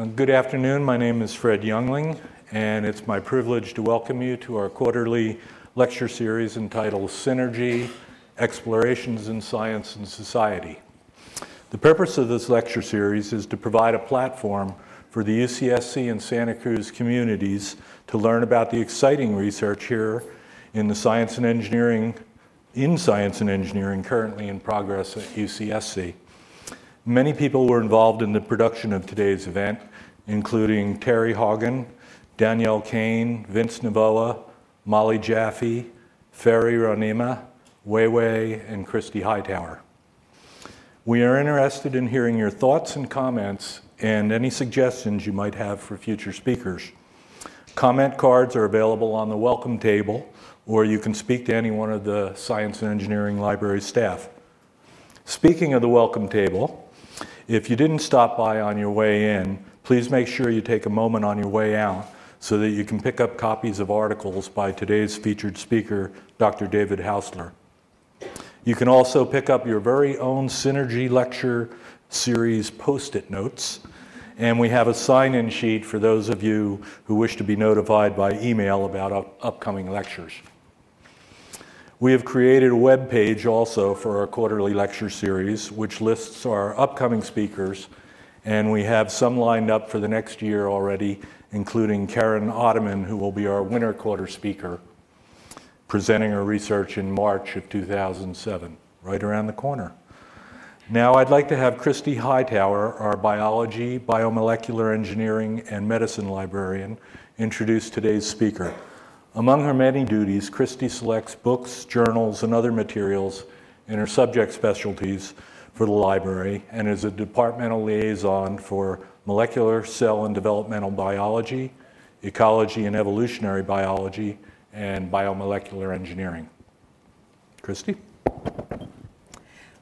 Uh, good afternoon. My name is Fred Youngling, and it's my privilege to welcome you to our quarterly lecture series entitled Synergy Explorations in Science and Society. The purpose of this lecture series is to provide a platform for the UCSC and Santa Cruz communities to learn about the exciting research here in the science and engineering, in science and engineering currently in progress at UCSC. Many people were involved in the production of today's event, including Terry Haugen, Danielle Kane, Vince Navoa, Molly Jaffe, Ferry Ronima, Weiwei, and Christy Hightower. We are interested in hearing your thoughts and comments and any suggestions you might have for future speakers. Comment cards are available on the welcome table, or you can speak to any one of the Science and Engineering Library staff. Speaking of the welcome table, if you didn't stop by on your way in, please make sure you take a moment on your way out so that you can pick up copies of articles by today's featured speaker, Dr. David Haussler. You can also pick up your very own Synergy Lecture Series post it notes. And we have a sign in sheet for those of you who wish to be notified by email about up- upcoming lectures. We have created a web page also for our quarterly lecture series, which lists our upcoming speakers, and we have some lined up for the next year already, including Karen Ottemann, who will be our winter quarter speaker, presenting her research in March of 2007, right around the corner. Now, I'd like to have Christy Hightower, our biology, biomolecular engineering, and medicine librarian, introduce today's speaker. Among her many duties, Christy selects books, journals, and other materials in her subject specialties for the library and is a departmental liaison for molecular, cell, and developmental biology, ecology and evolutionary biology, and biomolecular engineering. Christy?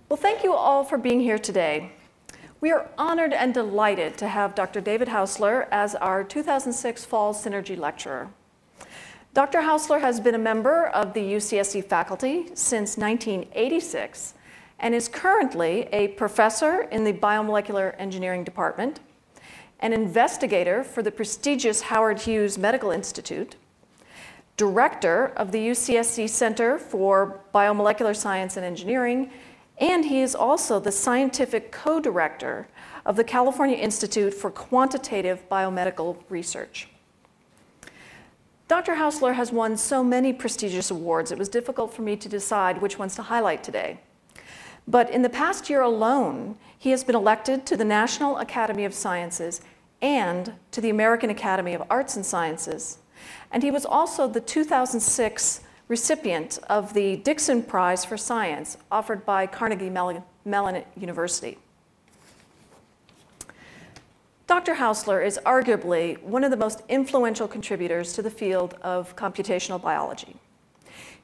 Well, thank you all for being here today. We are honored and delighted to have Dr. David Haussler as our 2006 Fall Synergy Lecturer. Dr. Haussler has been a member of the UCSC faculty since 1986 and is currently a professor in the Biomolecular Engineering Department, an investigator for the prestigious Howard Hughes Medical Institute, director of the UCSC Center for Biomolecular Science and Engineering, and he is also the scientific co director of the California Institute for Quantitative Biomedical Research. Dr. Haussler has won so many prestigious awards, it was difficult for me to decide which ones to highlight today. But in the past year alone, he has been elected to the National Academy of Sciences and to the American Academy of Arts and Sciences. And he was also the 2006 recipient of the Dickson Prize for Science offered by Carnegie Mellon University. Dr. Haussler is arguably one of the most influential contributors to the field of computational biology.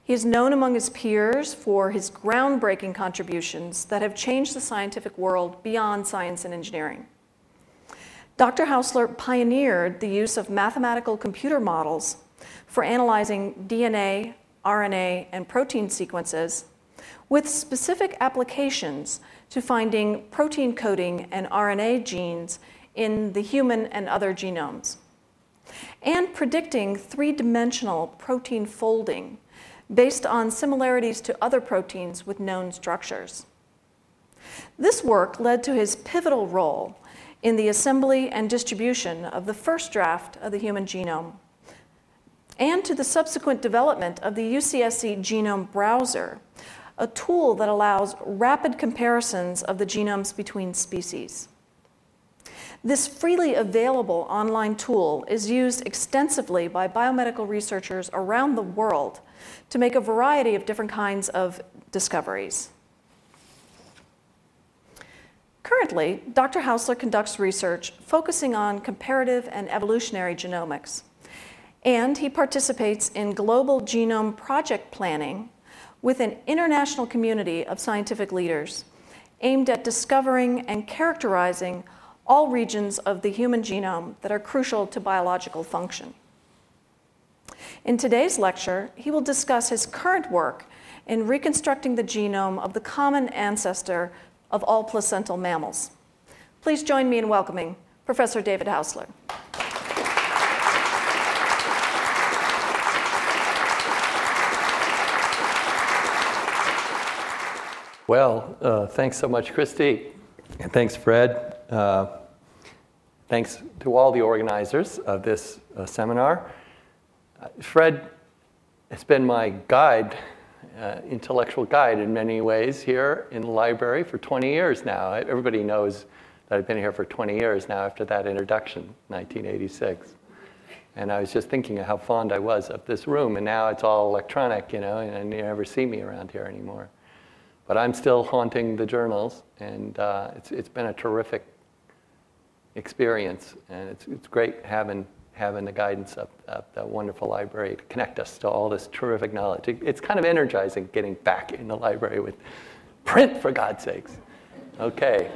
He is known among his peers for his groundbreaking contributions that have changed the scientific world beyond science and engineering. Dr. Haussler pioneered the use of mathematical computer models for analyzing DNA, RNA, and protein sequences with specific applications to finding protein coding and RNA genes in the human and other genomes, and predicting three dimensional protein folding based on similarities to other proteins with known structures. This work led to his pivotal role in the assembly and distribution of the first draft of the human genome, and to the subsequent development of the UCSC Genome Browser, a tool that allows rapid comparisons of the genomes between species. This freely available online tool is used extensively by biomedical researchers around the world to make a variety of different kinds of discoveries. Currently, Dr. Haussler conducts research focusing on comparative and evolutionary genomics, and he participates in global genome project planning with an international community of scientific leaders aimed at discovering and characterizing all regions of the human genome that are crucial to biological function. In today's lecture, he will discuss his current work in reconstructing the genome of the common ancestor of all placental mammals. Please join me in welcoming Professor David Haussler. Well, uh, thanks so much, Christy. And thanks, Fred. Uh, thanks to all the organizers of this uh, seminar. Fred has been my guide, uh, intellectual guide in many ways here in the library for 20 years now. Everybody knows that I've been here for 20 years now after that introduction, 1986. And I was just thinking of how fond I was of this room, and now it's all electronic, you know, and you never see me around here anymore. But I'm still haunting the journals, and uh, it's, it's been a terrific experience. And it's, it's great having, having the guidance of, of that wonderful library to connect us to all this terrific knowledge. It, it's kind of energizing getting back in the library with print, for God's sakes. Okay.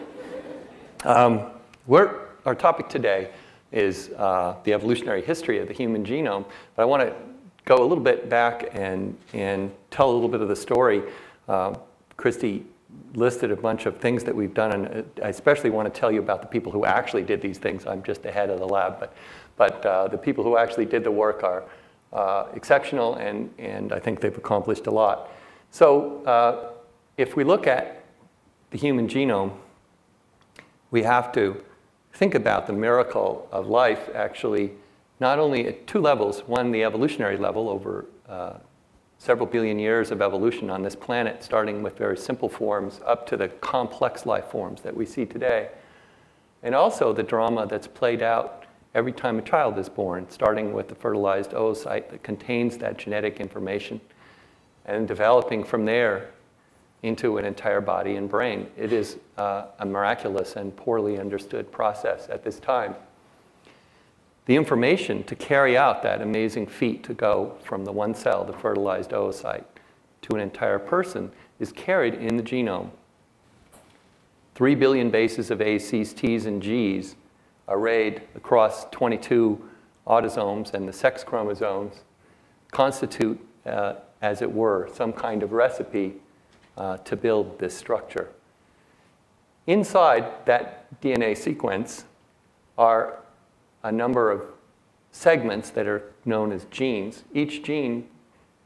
Um, our topic today is uh, the evolutionary history of the human genome, but I want to go a little bit back and, and tell a little bit of the story. Uh, Christy listed a bunch of things that we've done, and uh, I especially want to tell you about the people who actually did these things. I'm just the head of the lab, but, but uh, the people who actually did the work are uh, exceptional, and, and I think they've accomplished a lot. So uh, if we look at the human genome, we have to think about the miracle of life actually not only at two levels one, the evolutionary level over uh, several billion years of evolution on this planet, starting with very simple forms up to the complex life forms that we see today. And also the drama that's played out every time a child is born, starting with the fertilized oocyte that contains that genetic information and developing from there into an entire body and brain. It is uh, a miraculous and poorly understood process at this time the information to carry out that amazing feat to go from the one cell, the fertilized oocyte, to an entire person is carried in the genome. Three billion bases of A's, C's, T's, and G's arrayed across 22 autosomes and the sex chromosomes constitute, uh, as it were, some kind of recipe uh, to build this structure. Inside that DNA sequence are a number of segments that are known as genes. Each gene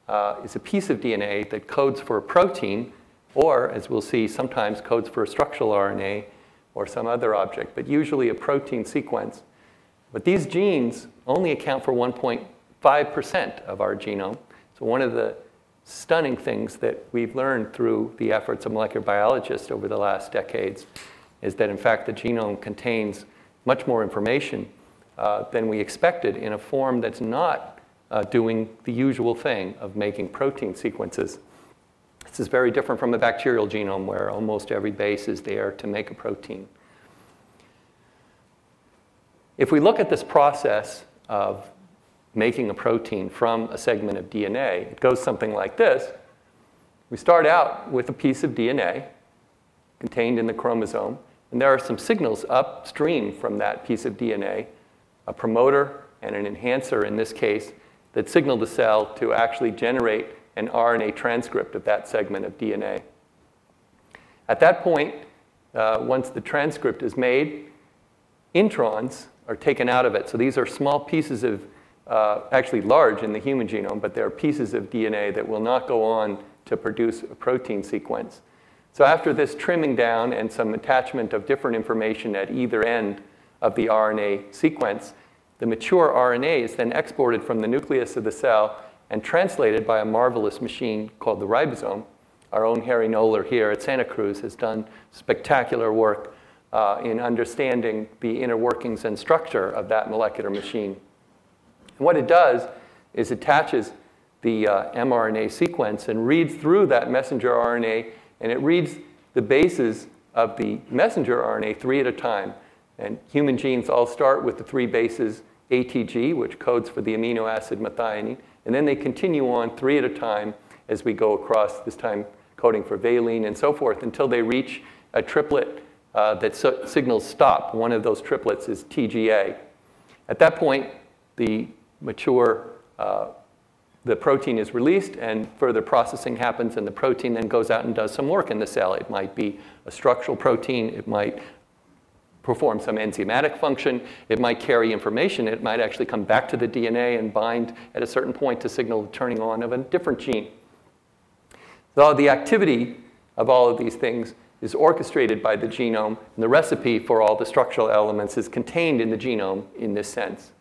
uh, is a piece of DNA that codes for a protein, or, as we'll see, sometimes codes for a structural RNA or some other object, but usually a protein sequence. But these genes only account for 1.5% of our genome. So, one of the stunning things that we've learned through the efforts of molecular biologists over the last decades is that, in fact, the genome contains much more information uh, than we expected in a form that's not uh, doing the usual thing of making protein sequences. This is very different from a bacterial genome where almost every base is there to make a protein. If we look at this process of making a protein from a segment of DNA, it goes something like this. We start out with a piece of DNA contained in the chromosome, and there are some signals upstream from that piece of DNA a promoter and an enhancer in this case that signal the cell to actually generate an RNA transcript of that segment of DNA. At that point, uh, once the transcript is made, introns are taken out of it. So these are small pieces of, uh, actually large in the human genome, but they're pieces of DNA that will not go on to produce a protein sequence. So after this trimming down and some attachment of different information at either end of the RNA sequence, the mature RNA is then exported from the nucleus of the cell and translated by a marvelous machine called the ribosome. Our own Harry Noller here at Santa Cruz has done spectacular work uh, in understanding the inner workings and structure of that molecular machine. And what it does is attaches the uh, mRNA sequence and reads through that messenger RNA, and it reads the bases of the messenger RNA three at a time. And human genes all start with the three bases ATG, which codes for the amino acid methionine, and then they continue on three at a time as we go across, this time coding for valine and so forth, until they reach a triplet uh, that so- signals stop. One of those triplets is TGA. At that point, the mature uh, the protein is released and further processing happens and the protein then goes out and does some work in the cell. It might be a structural protein, it might perform some enzymatic function. It might carry information. It might actually come back to the DNA and bind at a certain point to signal the turning on of a different gene. So the activity of all of these things is orchestrated by the genome, and the recipe for all the structural elements is contained in the genome in this sense.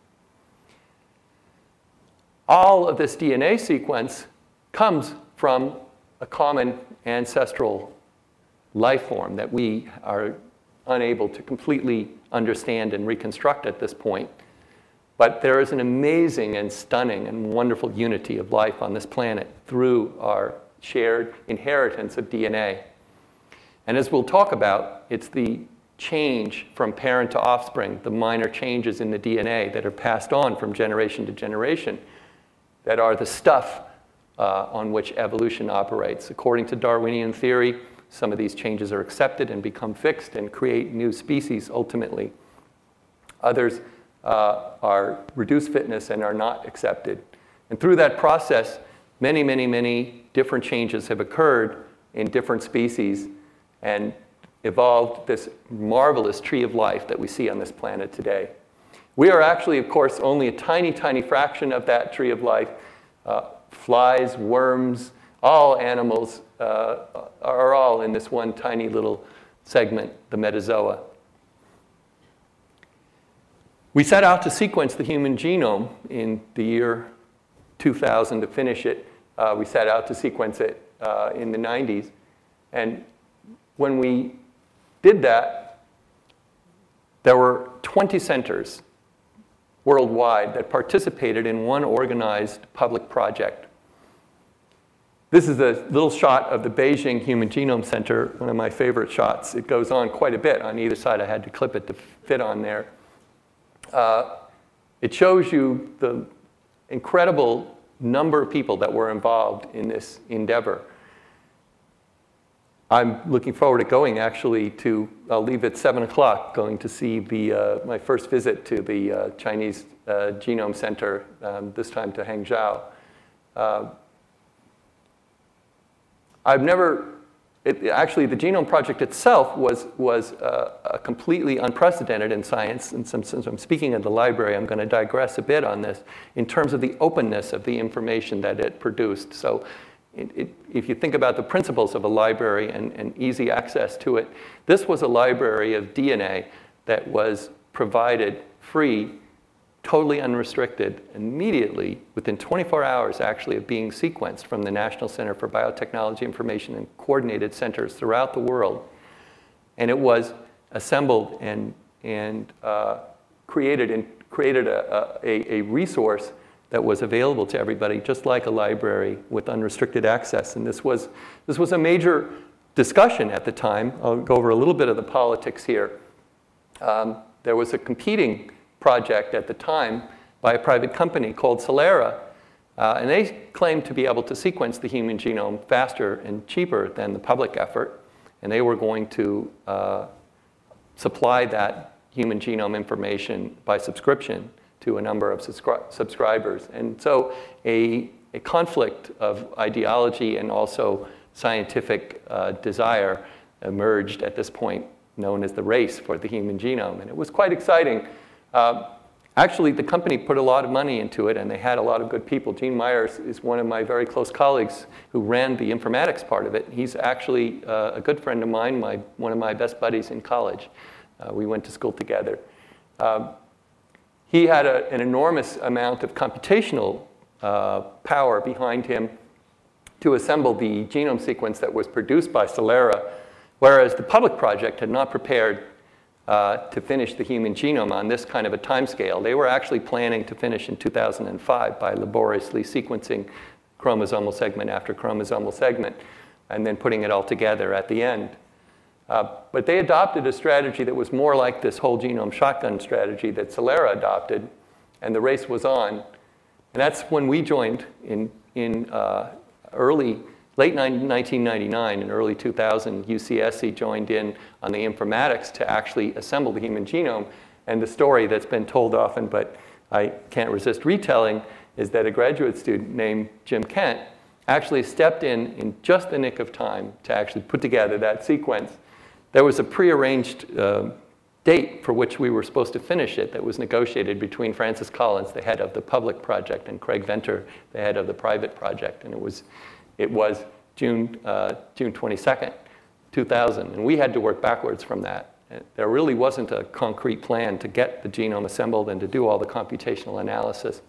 All of this DNA sequence comes from a common ancestral life form that we are unable to completely understand and reconstruct at this point. But there is an amazing and stunning and wonderful unity of life on this planet through our shared inheritance of DNA. And as we'll talk about, it's the change from parent to offspring, the minor changes in the DNA that are passed on from generation to generation, that are the stuff uh, on which evolution operates. According to Darwinian theory, some of these changes are accepted and become fixed and create new species ultimately. Others uh, are reduced fitness and are not accepted. And through that process, many, many, many different changes have occurred in different species and evolved this marvelous tree of life that we see on this planet today. We are actually, of course, only a tiny, tiny fraction of that tree of life. Uh, flies, worms, all animals uh, are all in this one tiny little segment, the metazoa. We set out to sequence the human genome in the year 2000 to finish it. Uh, we set out to sequence it uh, in the 90s. And when we did that, there were 20 centers worldwide that participated in one organized public project. This is a little shot of the Beijing Human Genome Center, one of my favorite shots. It goes on quite a bit on either side. I had to clip it to fit on there. Uh, it shows you the incredible number of people that were involved in this endeavor. I'm looking forward to going actually to, I'll leave at 7 o'clock, going to see the, uh, my first visit to the uh, Chinese uh, Genome Center, um, this time to Hangzhou. Uh, I've never, it, actually, the Genome Project itself was, was uh, completely unprecedented in science. And since, since I'm speaking at the library, I'm going to digress a bit on this in terms of the openness of the information that it produced. So it, it, if you think about the principles of a library and, and easy access to it, this was a library of DNA that was provided free, totally unrestricted, immediately within 24 hours actually of being sequenced from the National Center for Biotechnology Information and coordinated centers throughout the world. And it was assembled and, and uh, created, and created a, a, a resource that was available to everybody, just like a library with unrestricted access. And this was, this was a major discussion at the time. I'll go over a little bit of the politics here. Um, there was a competing project at the time by a private company called Celera, uh, and they claimed to be able to sequence the human genome faster and cheaper than the public effort. And they were going to uh, supply that human genome information by subscription to a number of subscri- subscribers. And so a, a conflict of ideology and also scientific uh, desire emerged at this point, known as the race for the human genome. And it was quite exciting. Uh, actually, the company put a lot of money into it, and they had a lot of good people. Gene Myers is one of my very close colleagues who ran the informatics part of it. He's actually uh, a good friend of mine, my, one of my best buddies in college. Uh, we went to school together. Um, he had a, an enormous amount of computational uh, power behind him to assemble the genome sequence that was produced by Celera, whereas the public project had not prepared uh, to finish the human genome on this kind of a timescale. They were actually planning to finish in 2005 by laboriously sequencing chromosomal segment after chromosomal segment and then putting it all together at the end. Uh, but they adopted a strategy that was more like this whole genome shotgun strategy that Celera adopted, and the race was on. And that's when we joined in, in uh, early, late 1999 and early 2000. UCSC joined in on the informatics to actually assemble the human genome. And the story that's been told often, but I can't resist retelling, is that a graduate student named Jim Kent actually stepped in in just the nick of time to actually put together that sequence there was a prearranged uh, date for which we were supposed to finish it that was negotiated between Francis Collins, the head of the public project, and Craig Venter, the head of the private project. And it was, it was June, uh, June 22nd, 2000. And we had to work backwards from that. There really wasn't a concrete plan to get the genome assembled and to do all the computational analysis.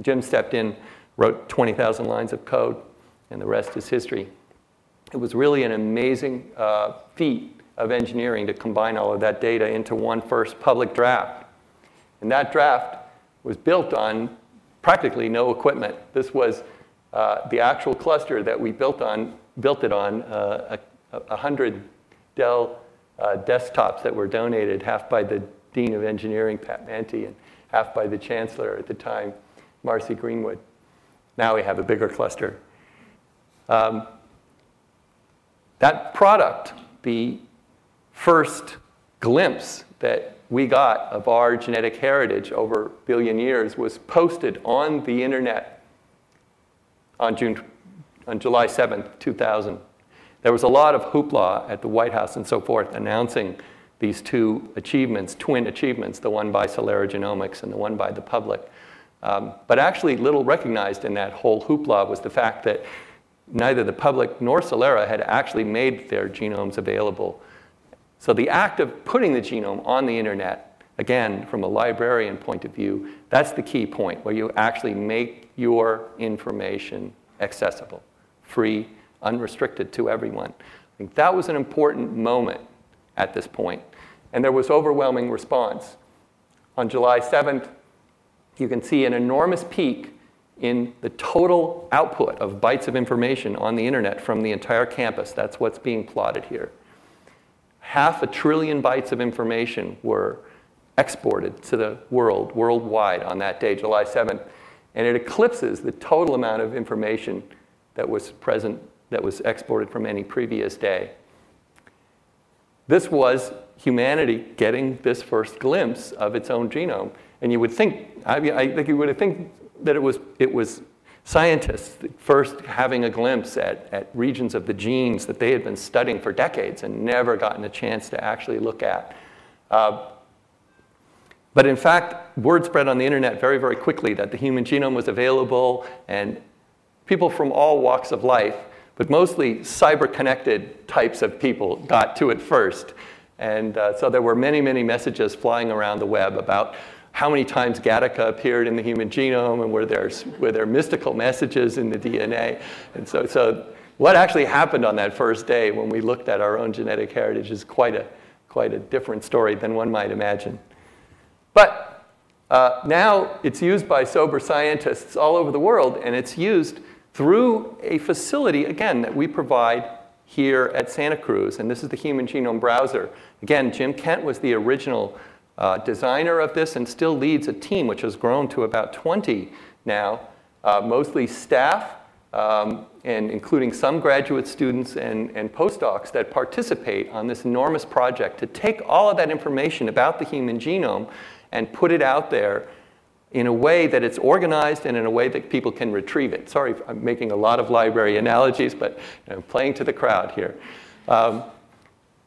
Jim stepped in, wrote 20,000 lines of code, and the rest is history. It was really an amazing uh, feat of engineering to combine all of that data into one first public draft. And that draft was built on practically no equipment. This was uh, the actual cluster that we built on, built it on, uh, a, a hundred Dell uh, desktops that were donated, half by the Dean of Engineering, Pat Mantey, and half by the Chancellor at the time, Marcy Greenwood. Now we have a bigger cluster. Um, that product, the first glimpse that we got of our genetic heritage over a billion years was posted on the internet on, June, on July 7th, 2000. There was a lot of hoopla at the White House and so forth announcing these two achievements, twin achievements, the one by Celera Genomics and the one by the public. Um, but actually, little recognized in that whole hoopla was the fact that neither the public nor Celera had actually made their genomes available. So the act of putting the genome on the internet, again, from a librarian point of view, that's the key point where you actually make your information accessible, free, unrestricted to everyone. I think that was an important moment at this point. And there was overwhelming response. On July 7th, you can see an enormous peak in the total output of bytes of information on the internet from the entire campus. That's what's being plotted here. Half a trillion bytes of information were exported to the world, worldwide, on that day, July 7th. And it eclipses the total amount of information that was present, that was exported from any previous day. This was humanity getting this first glimpse of its own genome. And you would think, I, I think you would think that it was, it was scientists first having a glimpse at, at regions of the genes that they had been studying for decades and never gotten a chance to actually look at. Uh, but in fact, word spread on the internet very, very quickly that the human genome was available, and people from all walks of life, but mostly cyber connected types of people, got to it first. And uh, so there were many, many messages flying around the web about how many times Gattaca appeared in the human genome and were there, were there mystical messages in the DNA. And so, so what actually happened on that first day when we looked at our own genetic heritage is quite a, quite a different story than one might imagine. But uh, now it's used by sober scientists all over the world, and it's used through a facility, again, that we provide here at Santa Cruz. And this is the Human Genome Browser. Again, Jim Kent was the original uh, designer of this and still leads a team which has grown to about 20 now, uh, mostly staff, um, and including some graduate students and, and postdocs that participate on this enormous project to take all of that information about the human genome and put it out there in a way that it's organized and in a way that people can retrieve it. Sorry, I'm making a lot of library analogies, but I'm playing to the crowd here. Um,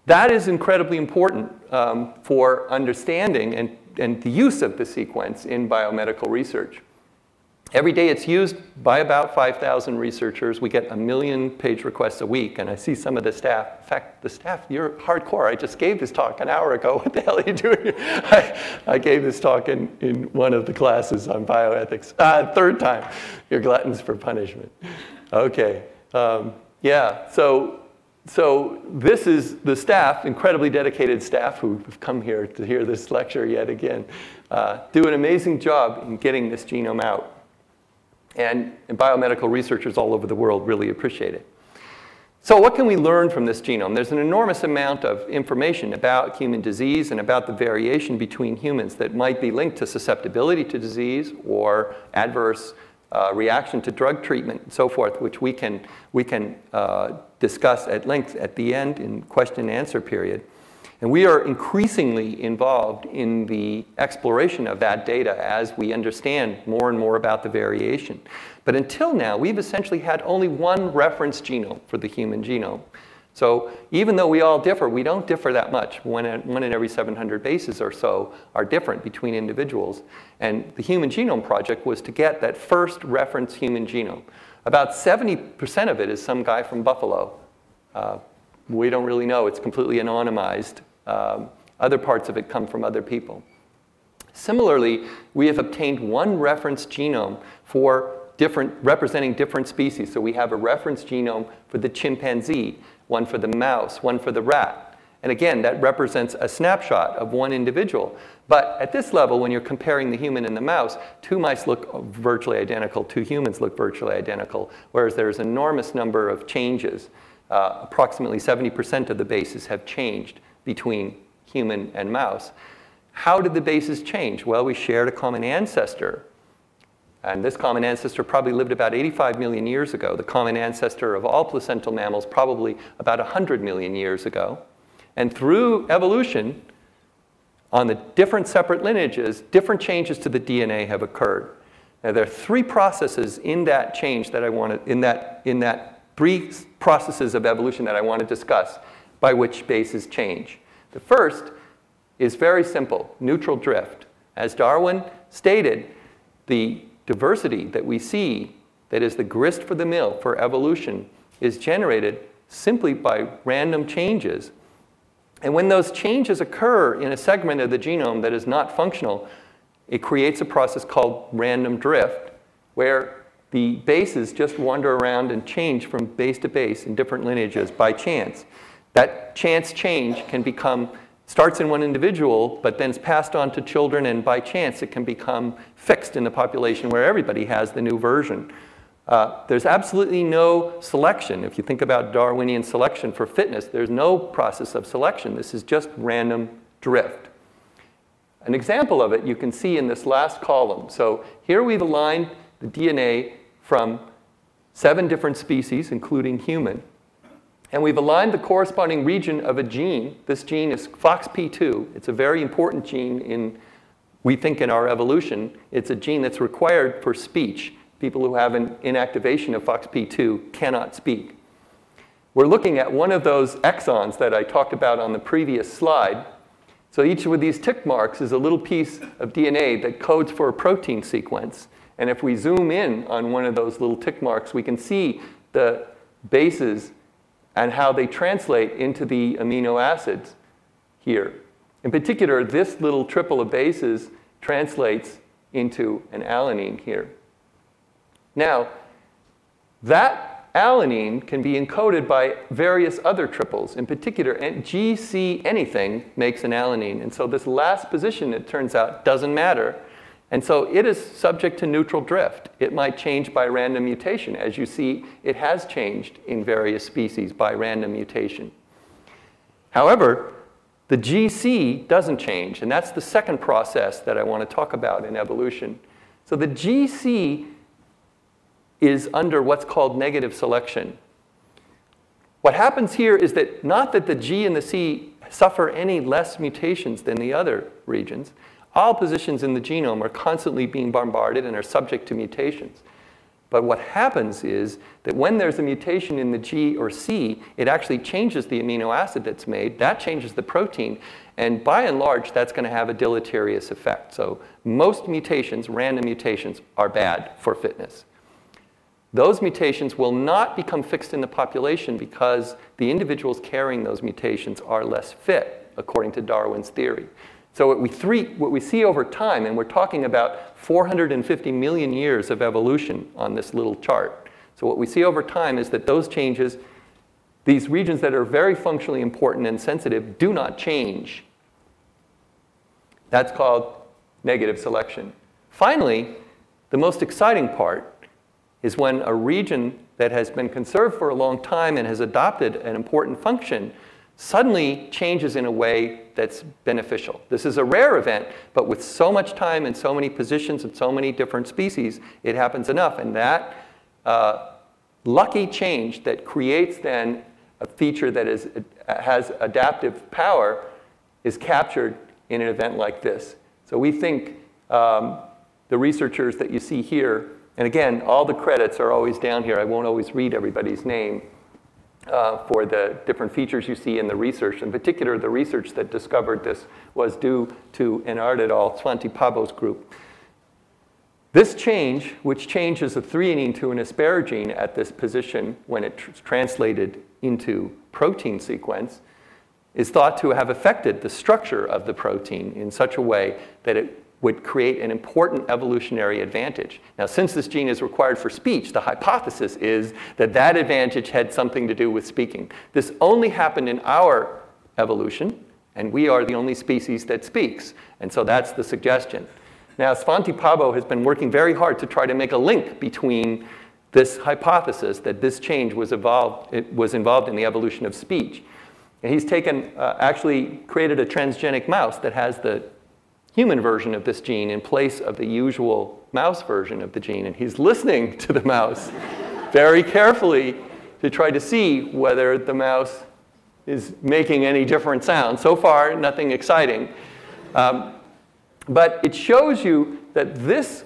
that is incredibly important um, for understanding and, and the use of the sequence in biomedical research. Every day it's used by about 5,000 researchers. We get a million page requests a week, and I see some of the staff. In fact, the staff, you're hardcore. I just gave this talk an hour ago. What the hell are you doing? I, I gave this talk in, in one of the classes on bioethics. Uh, third time. You're gluttons for punishment. Okay. Um, yeah, so so this is the staff, incredibly dedicated staff who have come here to hear this lecture yet again, uh, do an amazing job in getting this genome out. And, and biomedical researchers all over the world really appreciate it. So what can we learn from this genome? There's an enormous amount of information about human disease and about the variation between humans that might be linked to susceptibility to disease or adverse uh, reaction to drug treatment and so forth, which we can, we can uh, discuss at length at the end in question and answer period. And we are increasingly involved in the exploration of that data as we understand more and more about the variation. But until now, we've essentially had only one reference genome for the human genome. So even though we all differ, we don't differ that much. One in, every 700 bases or so are different between individuals. And the Human Genome Project was to get that first reference human genome. About 70% of it is some guy from Buffalo. Uh, we don't really know, it's completely anonymized. Um, other parts of it come from other people. Similarly, we have obtained one reference genome for different, representing different species. So we have a reference genome for the chimpanzee, one for the mouse, one for the rat. And again, that represents a snapshot of one individual. But at this level, when you're comparing the human and the mouse, two mice look virtually identical, two humans look virtually identical, whereas there's an enormous number of changes. Uh, approximately 70% of the bases have changed between human and mouse. How did the bases change? Well, we shared a common ancestor. And this common ancestor probably lived about 85 million years ago. The common ancestor of all placental mammals probably about 100 million years ago. And through evolution, on the different separate lineages, different changes to the DNA have occurred. Now, there are three processes in that change that I want to, in that, in that three processes of evolution that I want to discuss by which bases change. The first is very simple neutral drift. As Darwin stated, the diversity that we see, that is the grist for the mill for evolution, is generated simply by random changes. And when those changes occur in a segment of the genome that is not functional, it creates a process called random drift, where the bases just wander around and change from base to base in different lineages by chance. That chance change can become starts in one individual, but then is passed on to children, and by chance it can become fixed in the population where everybody has the new version. Uh, there's absolutely no selection. If you think about Darwinian selection for fitness, there's no process of selection. This is just random drift. An example of it you can see in this last column. So here we've aligned the DNA from seven different species, including human. And we've aligned the corresponding region of a gene. This gene is FOXP2. It's a very important gene in, we think, in our evolution. It's a gene that's required for speech. People who have an inactivation of FOXP2 cannot speak. We're looking at one of those exons that I talked about on the previous slide. So each of these tick marks is a little piece of DNA that codes for a protein sequence. And if we zoom in on one of those little tick marks, we can see the bases and how they translate into the amino acids here. In particular, this little triple of bases translates into an alanine here. Now, that alanine can be encoded by various other triples. In particular, GC anything makes an alanine. And so this last position, it turns out, doesn't matter and so it is subject to neutral drift. It might change by random mutation. As you see, it has changed in various species by random mutation. However, the GC doesn't change, and that's the second process that I want to talk about in evolution. So the GC is under what's called negative selection. What happens here is that not that the G and the C suffer any less mutations than the other regions, all positions in the genome are constantly being bombarded and are subject to mutations. But what happens is that when there's a mutation in the G or C, it actually changes the amino acid that's made. That changes the protein. And by and large, that's going to have a deleterious effect. So most mutations, random mutations, are bad for fitness. Those mutations will not become fixed in the population because the individuals carrying those mutations are less fit, according to Darwin's theory. So what we, three, what we see over time, and we're talking about 450 million years of evolution on this little chart. So what we see over time is that those changes, these regions that are very functionally important and sensitive, do not change. That's called negative selection. Finally, the most exciting part is when a region that has been conserved for a long time and has adopted an important function suddenly changes in a way that's beneficial. This is a rare event, but with so much time and so many positions and so many different species, it happens enough. And that uh, lucky change that creates then a feature that is, has adaptive power is captured in an event like this. So we think um, the researchers that you see here, and again, all the credits are always down here. I won't always read everybody's name. Uh, for the different features you see in the research. In particular, the research that discovered this was due to Enard et al., Svante Pääbo's group. This change, which changes a threonine to an asparagine at this position when it's translated into protein sequence, is thought to have affected the structure of the protein in such a way that it would create an important evolutionary advantage. Now, since this gene is required for speech, the hypothesis is that that advantage had something to do with speaking. This only happened in our evolution, and we are the only species that speaks. And so that's the suggestion. Now, Svante Pääbo has been working very hard to try to make a link between this hypothesis that this change was, evolved, was involved in the evolution of speech. And he's taken, uh, actually created a transgenic mouse that has the human version of this gene in place of the usual mouse version of the gene. And he's listening to the mouse very carefully to try to see whether the mouse is making any different sound. So far, nothing exciting. Um, but it shows you that this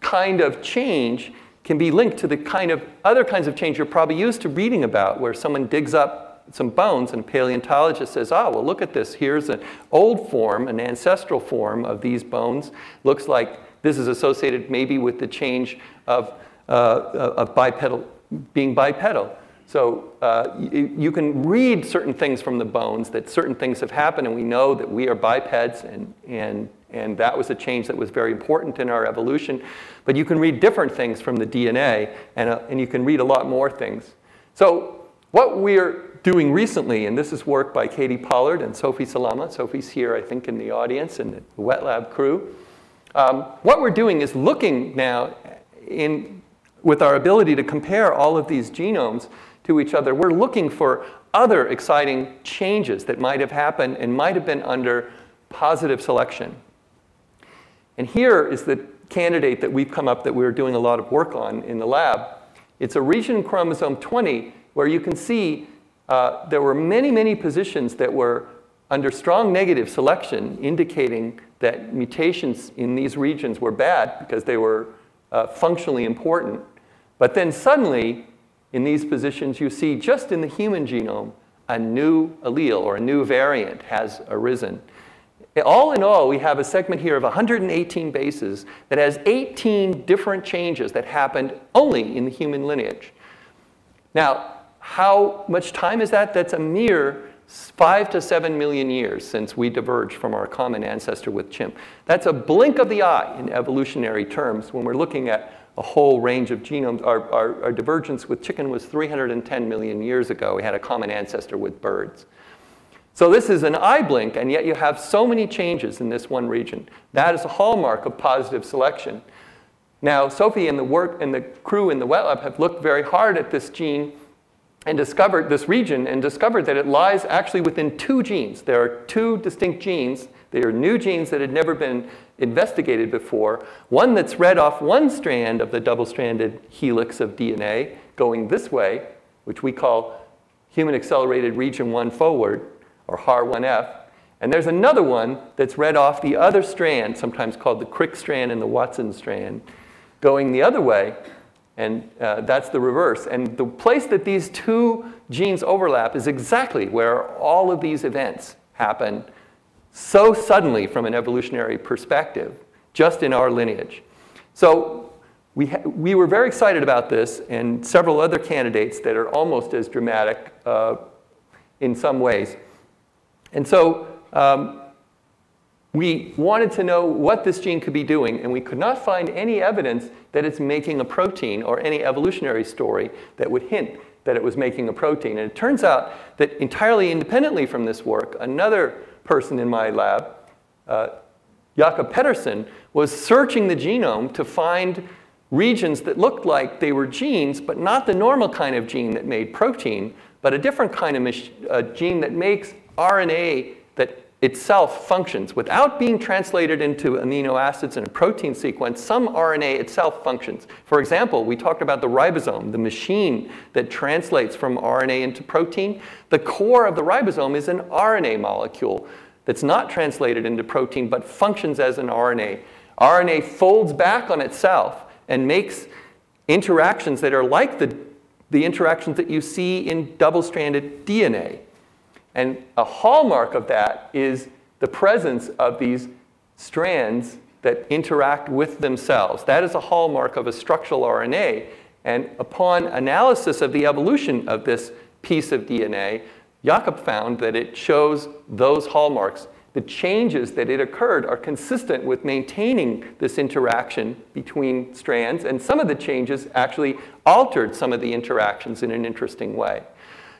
kind of change can be linked to the kind of other kinds of change you're probably used to reading about, where someone digs up some bones, and a paleontologist says, oh, well, look at this. Here's an old form, an ancestral form of these bones. Looks like this is associated maybe with the change of, uh, of bipedal, being bipedal. So uh, you, you, can read certain things from the bones, that certain things have happened, and we know that we are bipeds, and, and, and that was a change that was very important in our evolution. But you can read different things from the DNA, and, uh, and you can read a lot more things. So what we're doing recently, and this is work by Katie Pollard and Sophie Salama. Sophie's here, I think, in the audience, and the Wet Lab crew. Um, what we're doing is looking now in, with our ability to compare all of these genomes to each other, we're looking for other exciting changes that might have happened and might have been under positive selection. And here is the candidate that we've come up that we're doing a lot of work on in the lab. It's a region in chromosome 20 where you can see uh, there were many, many positions that were under strong negative selection, indicating that mutations in these regions were bad because they were uh, functionally important. But then suddenly, in these positions, you see just in the human genome, a new allele or a new variant has arisen. All in all, we have a segment here of 118 bases that has 18 different changes that happened only in the human lineage. Now, how much time is that? That's a mere five to seven million years since we diverged from our common ancestor with chimp. That's a blink of the eye in evolutionary terms when we're looking at a whole range of genomes. Our, our, our, divergence with chicken was 310 million years ago. We had a common ancestor with birds. So this is an eye blink, and yet you have so many changes in this one region. That is a hallmark of positive selection. Now, Sophie and the work and the crew in the wet lab have looked very hard at this gene and discovered this region and discovered that it lies actually within two genes. There are two distinct genes. They are new genes that had never been investigated before. One that's read off one strand of the double stranded helix of DNA going this way, which we call human accelerated region 1 forward, or HAR1F. And there's another one that's read off the other strand, sometimes called the Crick strand and the Watson strand, going the other way, and uh, that's the reverse. And the place that these two genes overlap is exactly where all of these events happen so suddenly from an evolutionary perspective, just in our lineage. So we, we were very excited about this and several other candidates that are almost as dramatic uh, in some ways. And so um, we wanted to know what this gene could be doing, and we could not find any evidence that it's making a protein or any evolutionary story that would hint that it was making a protein. And it turns out that entirely independently from this work, another person in my lab, uh, Jakob Pedersen, was searching the genome to find regions that looked like they were genes, but not the normal kind of gene that made protein, but a different kind of uh, gene that makes RNA that itself functions. Without being translated into amino acids in a protein sequence, some RNA itself functions. For example, we talked about the ribosome, the machine that translates from RNA into protein. The core of the ribosome is an RNA molecule that's not translated into protein but functions as an RNA. RNA folds back on itself and makes interactions that are like the the interactions that you see in double stranded DNA. And a hallmark of that is the presence of these strands that interact with themselves. That is a hallmark of a structural RNA. And upon analysis of the evolution of this piece of DNA, Jakob found that it shows those hallmarks. The changes that it occurred are consistent with maintaining this interaction between strands, and some of the changes actually altered some of the interactions in an interesting way.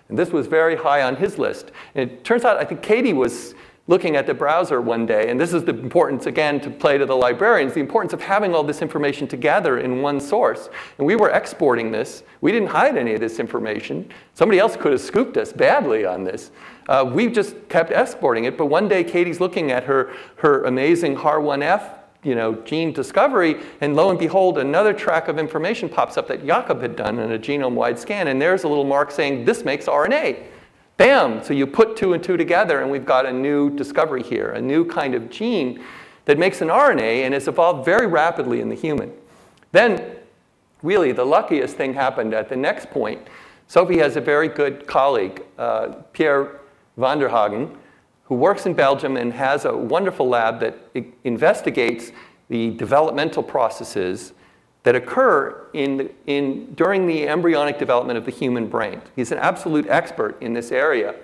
And this was very high on his list. And it turns out, I think Katie was looking at the browser one day, and this is the importance, again, to play to the librarians, the importance of having all this information together in one source. And we were exporting this. We didn't hide any of this information. Somebody else could have scooped us badly on this. Uh, we just kept exporting it, but one day Katie's looking at her, her amazing HAR1F you know, gene discovery, and lo and behold, another track of information pops up that Jakob had done in a genome-wide scan, and there's a little mark saying, this makes RNA. Bam! So you put two and two together, and we've got a new discovery here, a new kind of gene that makes an RNA and has evolved very rapidly in the human. Then, really, the luckiest thing happened at the next point. Sophie has a very good colleague, uh, Pierre Vanderhaeghen, who works in Belgium and has a wonderful lab that investigates the developmental processes that occur in, in, during the embryonic development of the human brain. He's an absolute expert in this area.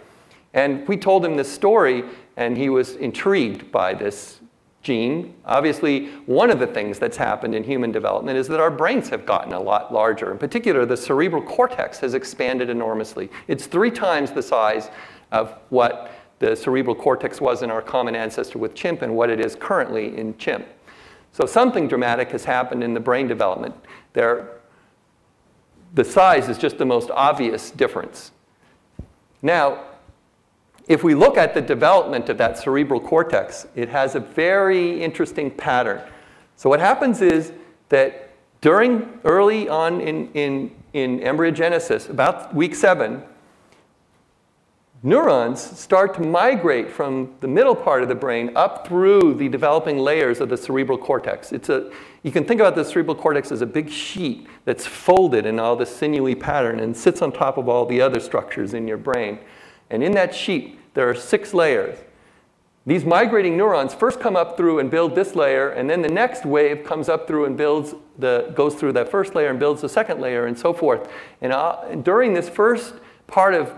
And we told him this story, and he was intrigued by this gene. Obviously, one of the things that's happened in human development is that our brains have gotten a lot larger. In particular, the cerebral cortex has expanded enormously. It's three times the size of what the cerebral cortex was in our common ancestor with chimp and what it is currently in chimp. So something dramatic has happened in the brain development. There, the size is just the most obvious difference. Now, if we look at the development of that cerebral cortex, it has a very interesting pattern. So what happens is that during early on in, in, in embryogenesis, about week seven, neurons start to migrate from the middle part of the brain up through the developing layers of the cerebral cortex. It's a, you can think about the cerebral cortex as a big sheet that's folded in all this sinewy pattern and sits on top of all the other structures in your brain. And in that sheet, there are six layers. These migrating neurons first come up through and build this layer, and then the next wave comes up through and builds the, goes through that first layer and builds the second layer, and so forth. And uh, during this first part of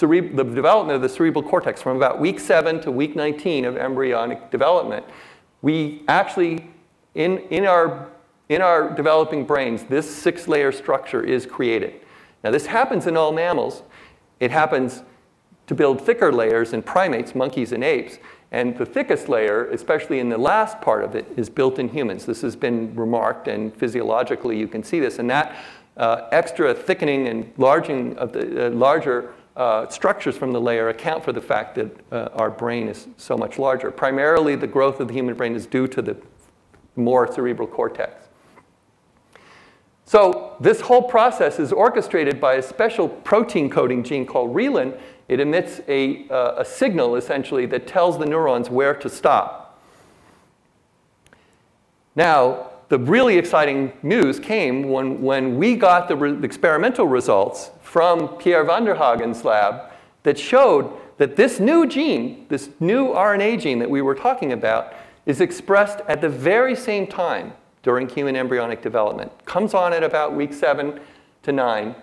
the development of the cerebral cortex from about week 7 to week 19 of embryonic development, we actually, in, in, our, in our developing brains, this six layer structure is created. Now, this happens in all mammals. It happens to build thicker layers in primates, monkeys, and apes. And the thickest layer, especially in the last part of it, is built in humans. This has been remarked, and physiologically you can see this. And that uh, extra thickening and larging of the uh, larger uh, structures from the layer account for the fact that uh, our brain is so much larger. Primarily, the growth of the human brain is due to the more cerebral cortex. So, this whole process is orchestrated by a special protein coding gene called reelin. It emits a, uh, a signal, essentially, that tells the neurons where to stop. Now, the really exciting news came when, when we got the, re- the experimental results from Pierre Vanderhaeghen's lab that showed that this new gene, this new RNA gene that we were talking about, is expressed at the very same time during human embryonic development. Comes on at about week seven to nine,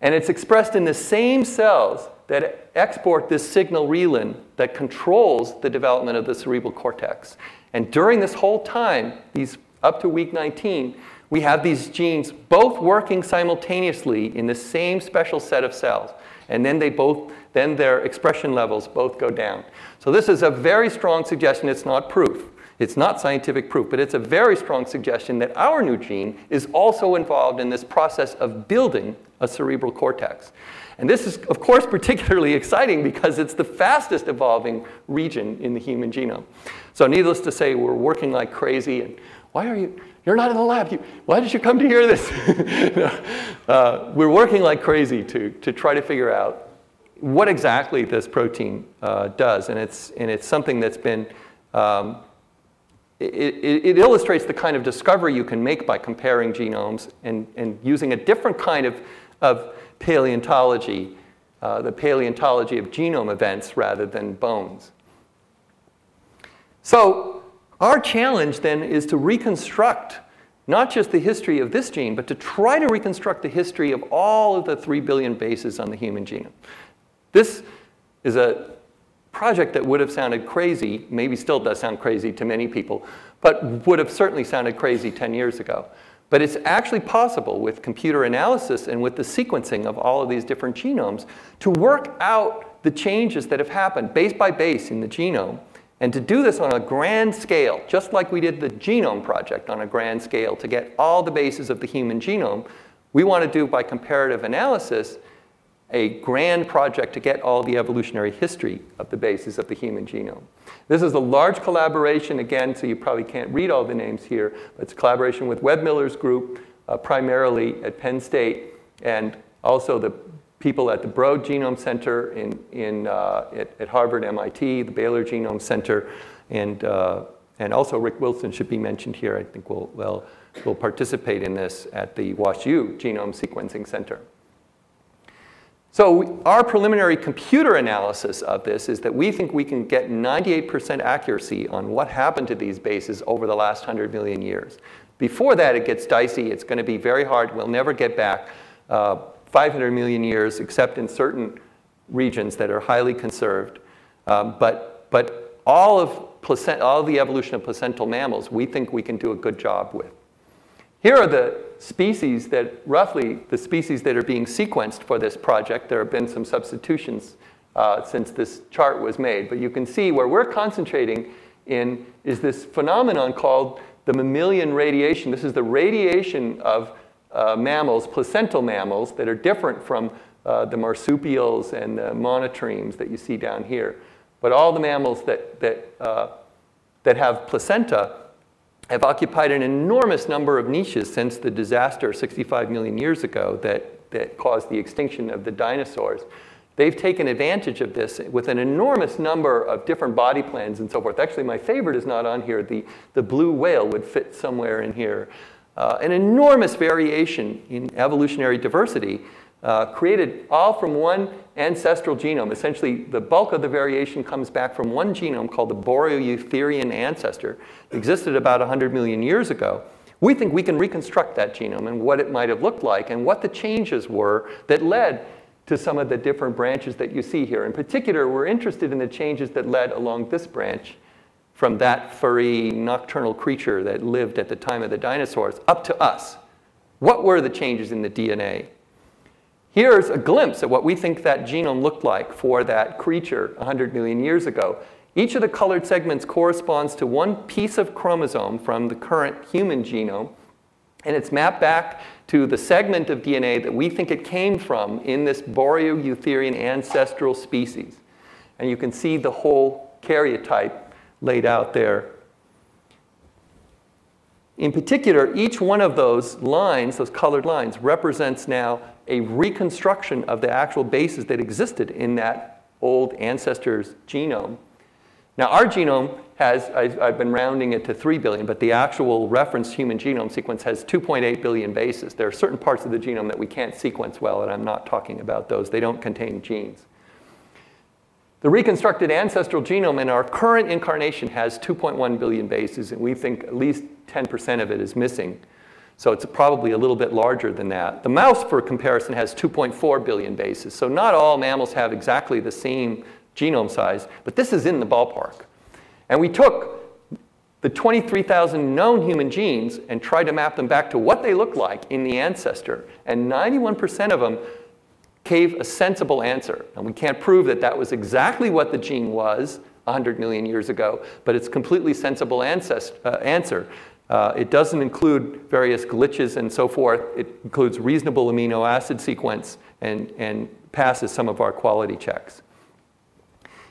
and it's expressed in the same cells that export this signal reelin that controls the development of the cerebral cortex. And during this whole time, these up to week 19, we have these genes both working simultaneously in the same special set of cells. And then they both, then their expression levels both go down. So this is a very strong suggestion. It's not proof. It's not scientific proof, but it's a very strong suggestion that our new gene is also involved in this process of building a cerebral cortex. And this is, of course, particularly exciting because it's the fastest evolving region in the human genome. So, needless to say, we're working like crazy. And why are you? You're not in the lab. You, why did you come to hear this? uh, we're working like crazy to, to try to figure out what exactly this protein uh, does. And it's, and it's something that's been, um, it, it, it, illustrates the kind of discovery you can make by comparing genomes and, and using a different kind of of paleontology, uh, the paleontology of genome events rather than bones. So, our challenge then is to reconstruct not just the history of this gene, but to try to reconstruct the history of all of the 3 billion bases on the human genome. This is a project that would have sounded crazy, maybe still does sound crazy to many people, but would have certainly sounded crazy 10 years ago. But it's actually possible with computer analysis and with the sequencing of all of these different genomes to work out the changes that have happened base by base in the genome and to do this on a grand scale, just like we did the Genome Project on a grand scale to get all the bases of the human genome, we want to do by comparative analysis a grand project to get all the evolutionary history of the bases of the human genome. This is a large collaboration, again, so you probably can't read all the names here, but it's a collaboration with Webb Miller's group, uh, primarily at Penn State, and also the people at the Broad Genome Center in, in, uh, at, at, Harvard, MIT, the Baylor Genome Center, and, uh, and also Rick Wilson should be mentioned here. I think will will will participate in this at the WashU Genome Sequencing Center. So our preliminary computer analysis of this is that we think we can get 98% accuracy on what happened to these bases over the last 100 million years. Before that, it gets dicey. It's going to be very hard. We'll never get back. Uh, 500 million years, except in certain regions that are highly conserved. Um, but, but all of placent, all of the evolution of placental mammals, we think we can do a good job with. Here are the species that, roughly, the species that are being sequenced for this project. There have been some substitutions uh, since this chart was made, but you can see where we're concentrating in is this phenomenon called the mammalian radiation. This is the radiation of uh, mammals, placental mammals, that are different from uh, the marsupials and the monotremes that you see down here. But all the mammals that, that, uh, that have placenta have occupied an enormous number of niches since the disaster 65 million years ago that, that caused the extinction of the dinosaurs. They've taken advantage of this with an enormous number of different body plans and so forth. Actually, my favorite is not on here. The, the blue whale would fit somewhere in here uh, an enormous variation in evolutionary diversity uh, created all from one ancestral genome. Essentially, the bulk of the variation comes back from one genome called the Boreoeutherian ancestor. It existed about 100 million years ago. We think we can reconstruct that genome and what it might have looked like and what the changes were that led to some of the different branches that you see here. In particular, we're interested in the changes that led along this branch from that furry nocturnal creature that lived at the time of the dinosaurs up to us. What were the changes in the DNA? Here's a glimpse at what we think that genome looked like for that creature 100 million years ago. Each of the colored segments corresponds to one piece of chromosome from the current human genome, and it's mapped back to the segment of DNA that we think it came from in this Boreoeutherian ancestral species. And you can see the whole karyotype laid out there. In particular, each one of those lines, those colored lines, represents now a reconstruction of the actual bases that existed in that old ancestor's genome. Now, our genome has, I've been rounding it to 3 billion, but the actual reference human genome sequence has 2.8 billion bases. There are certain parts of the genome that we can't sequence well, and I'm not talking about those. They don't contain genes. The reconstructed ancestral genome in our current incarnation has 2.1 billion bases, and we think at least 10% of it is missing. So it's probably a little bit larger than that. The mouse, for comparison, has 2.4 billion bases. So not all mammals have exactly the same genome size, but this is in the ballpark. And we took the 23,000 known human genes and tried to map them back to what they look like in the ancestor. And 91% of them gave a sensible answer. And we can't prove that that was exactly what the gene was 100 million years ago, but it's a completely sensible ancest- uh, answer. Uh, it doesn't include various glitches and so forth. It includes reasonable amino acid sequence and, and passes some of our quality checks.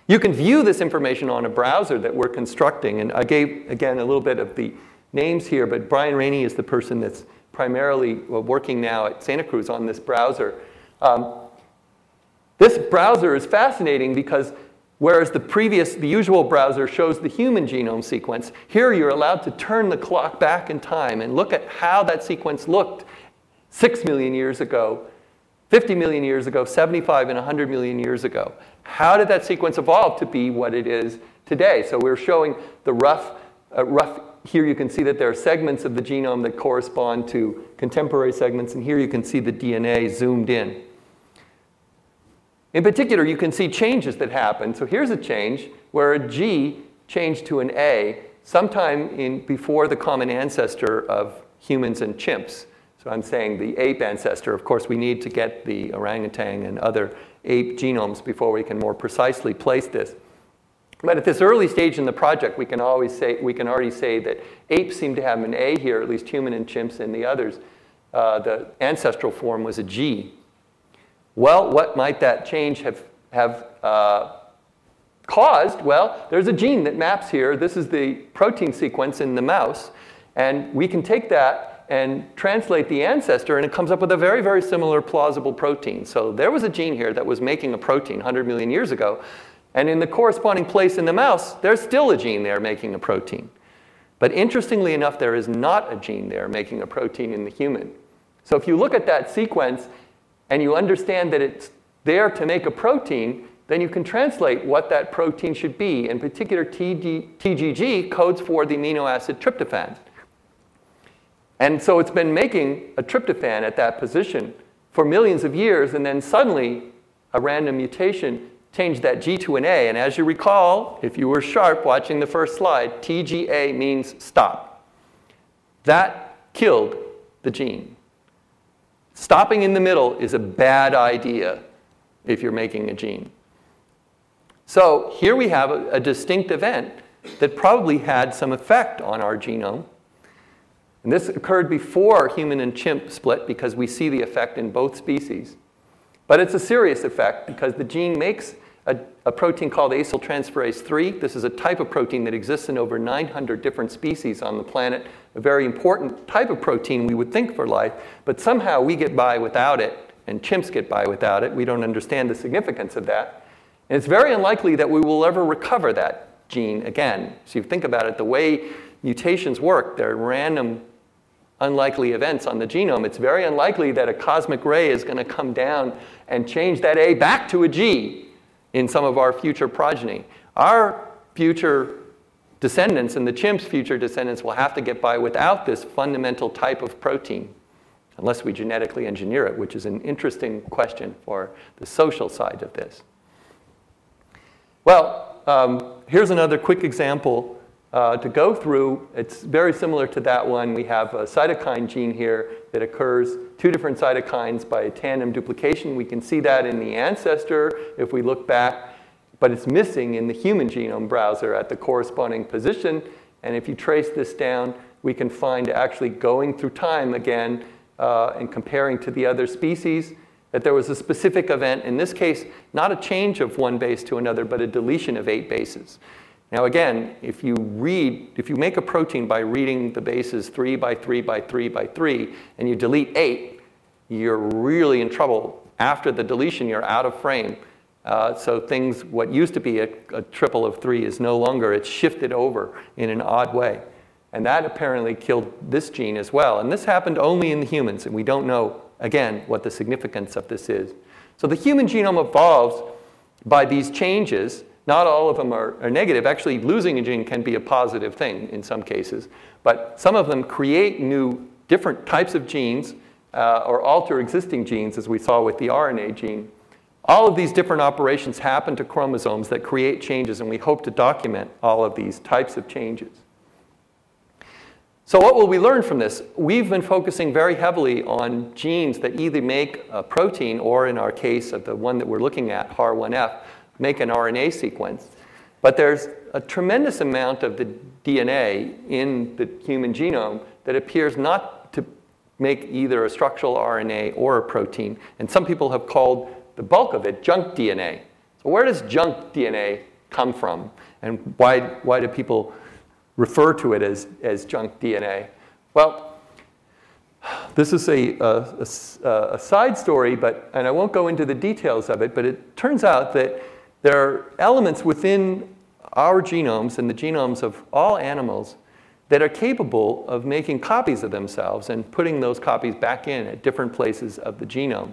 You can view this information on a browser that we're constructing. And I gave, again, a little bit of the names here, but Brian Raney is the person that's primarily working now at Santa Cruz on this browser. Um, this browser is fascinating because whereas the previous, the usual browser shows the human genome sequence, here you're allowed to turn the clock back in time and look at how that sequence looked six million years ago 50 million years ago, 75 and 100 million years ago. How did that sequence evolve to be what it is today? So we're showing the rough, uh, rough here you can see that there are segments of the genome that correspond to contemporary segments, and here you can see the DNA zoomed in. In particular, you can see changes that happen. So here's a change where a G changed to an A sometime in, before the common ancestor of humans and chimps. So I'm saying the ape ancestor. Of course, we need to get the orangutan and other ape genomes before we can more precisely place this. But at this early stage in the project, we can always say we can already say that apes seem to have an A here, at least human and chimps and the others. Uh, the ancestral form was a G. Well, what might that change have have uh, caused? Well, there's a gene that maps here. This is the protein sequence in the mouse, and we can take that and translate the ancestor, and it comes up with a very, very similar plausible protein. So there was a gene here that was making a protein 100 million years ago, and in the corresponding place in the mouse, there's still a gene there making a protein. But interestingly enough, there is not a gene there making a protein in the human. So if you look at that sequence and you understand that it's there to make a protein, then you can translate what that protein should be. In particular, TGG codes for the amino acid tryptophan. And so it's been making a tryptophan at that position for millions of years, and then suddenly a random mutation changed that G to an A. And as you recall, if you were sharp watching the first slide, TGA means stop. That killed the gene. Stopping in the middle is a bad idea if you're making a gene. So here we have a, a distinct event that probably had some effect on our genome and this occurred before human and chimp split because we see the effect in both species. But it's a serious effect because the gene makes a, a, protein called acyltransferase 3. This is a type of protein that exists in over 900 different species on the planet, a very important type of protein we would think for life, but somehow we get by without it, and chimps get by without it. We don't understand the significance of that. And it's very unlikely that we will ever recover that gene again. So you think about it, the way mutations work, they're random unlikely events on the genome, it's very unlikely that a cosmic ray is going to come down and change that A back to a G in some of our future progeny. Our future descendants and the chimp's future descendants will have to get by without this fundamental type of protein, unless we genetically engineer it, which is an interesting question for the social side of this. Well, um, here's another quick example uh, to go through. It's very similar to that one. We have a cytokine gene here that occurs, two different cytokines by tandem duplication. We can see that in the ancestor if we look back, but it's missing in the human genome browser at the corresponding position. And if you trace this down, we can find actually going through time again uh, and comparing to the other species that there was a specific event, in this case, not a change of one base to another, but a deletion of eight bases. Now again, if you read, if you make a protein by reading the bases 3 by 3 by 3 by 3, and you delete 8, you're really in trouble. After the deletion, you're out of frame. Uh, so things, what used to be a, a triple of 3 is no longer, it's shifted over in an odd way. And that apparently killed this gene as well. And this happened only in the humans, and we don't know, again, what the significance of this is. So the human genome evolves by these changes not all of them are, are, negative. Actually, losing a gene can be a positive thing in some cases. But some of them create new, different types of genes uh, or alter existing genes, as we saw with the RNA gene. All of these different operations happen to chromosomes that create changes, and we hope to document all of these types of changes. So, what will we learn from this? We've been focusing very heavily on genes that either make a protein, or in our case, of the one that we're looking at, HAR1F, make an RNA sequence. But there's a tremendous amount of the DNA in the human genome that appears not to make either a structural RNA or a protein. And some people have called the bulk of it junk DNA. So, where does junk DNA come from? And why, why do people refer to it as, as junk DNA? Well, this is a, a, a, a side story, but, and I won't go into the details of it, but it turns out that there are elements within our genomes and the genomes of all animals that are capable of making copies of themselves and putting those copies back in at different places of the genome.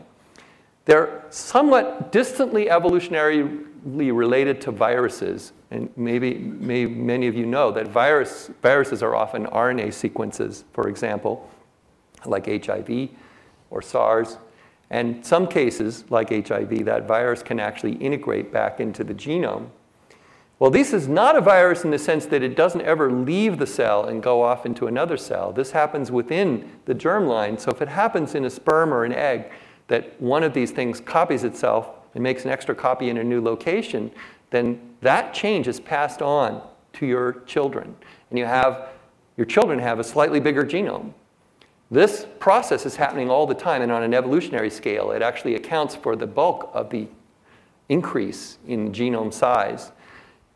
They're somewhat distantly evolutionarily related to viruses. And maybe, maybe many of you know that virus, viruses are often RNA sequences, for example, like HIV or SARS. And some cases, like HIV, that virus can actually integrate back into the genome. Well, this is not a virus in the sense that it doesn't ever leave the cell and go off into another cell. This happens within the germline. So if it happens in a sperm or an egg that one of these things copies itself and makes an extra copy in a new location, then that change is passed on to your children. And you have, your children have a slightly bigger genome. This process is happening all the time, and on an evolutionary scale, it actually accounts for the bulk of the increase in genome size.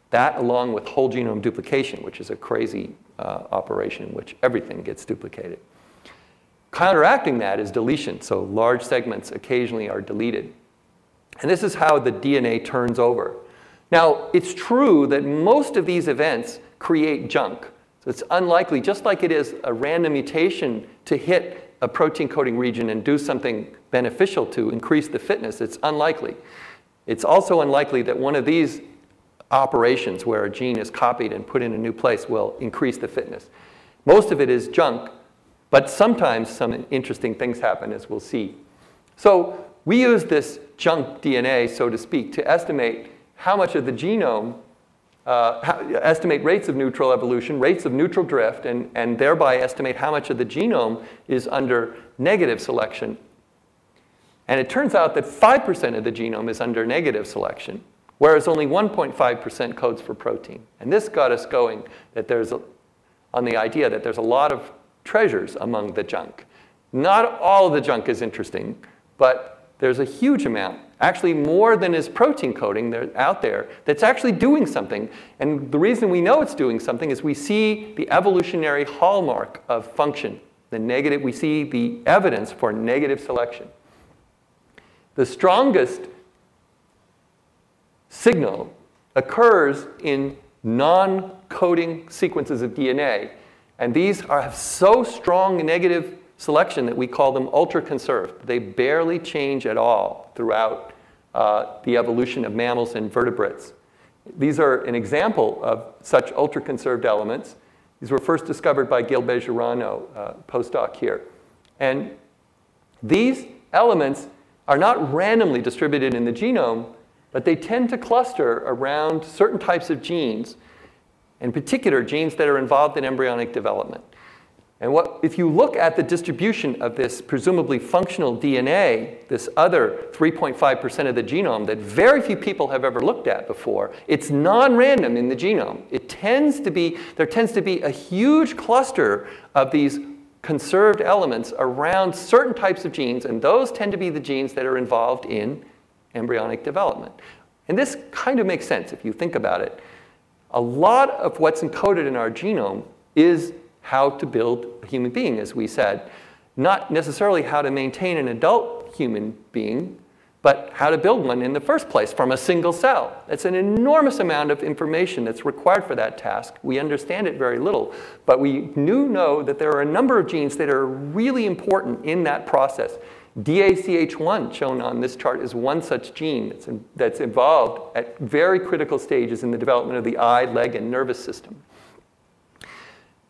That, along with whole genome duplication, which is a crazy uh, operation in which everything gets duplicated. Counteracting that is deletion, so large segments occasionally are deleted. And this is how the DNA turns over. Now, it's true that most of these events create junk. It's unlikely, just like it is a random mutation to hit a protein coding region and do something beneficial to increase the fitness, it's unlikely. It's also unlikely that one of these operations where a gene is copied and put in a new place will increase the fitness. Most of it is junk, but sometimes some interesting things happen, as we'll see. So we use this junk DNA, so to speak, to estimate how much of the genome uh, estimate rates of neutral evolution, rates of neutral drift, and, and thereby estimate how much of the genome is under negative selection. And it turns out that 5% of the genome is under negative selection, whereas only 1.5% codes for protein. And this got us going that there's a, on the idea that there's a lot of treasures among the junk. Not all of the junk is interesting, but there's a huge amount actually more than is protein coding out there that's actually doing something. And the reason we know it's doing something is we see the evolutionary hallmark of function. The negative, we see the evidence for negative selection. The strongest signal occurs in non-coding sequences of DNA. And these are, have so strong negative selection that we call them ultra conserved. They barely change at all throughout uh, the evolution of mammals and vertebrates. These are an example of such ultra conserved elements. These were first discovered by Gil Bejerano, uh, postdoc here. And these elements are not randomly distributed in the genome, but they tend to cluster around certain types of genes, in particular, genes that are involved in embryonic development. And what, if you look at the distribution of this presumably functional DNA, this other 3.5% of the genome that very few people have ever looked at before, it's non-random in the genome. It tends to be, there tends to be a huge cluster of these conserved elements around certain types of genes, and those tend to be the genes that are involved in embryonic development. And this kind of makes sense if you think about it. A lot of what's encoded in our genome is how to build a human being, as we said. Not necessarily how to maintain an adult human being, but how to build one in the first place from a single cell. It's an enormous amount of information that's required for that task. We understand it very little, but we do know that there are a number of genes that are really important in that process. DACH1, shown on this chart, is one such gene that's, in, that's involved at very critical stages in the development of the eye, leg, and nervous system.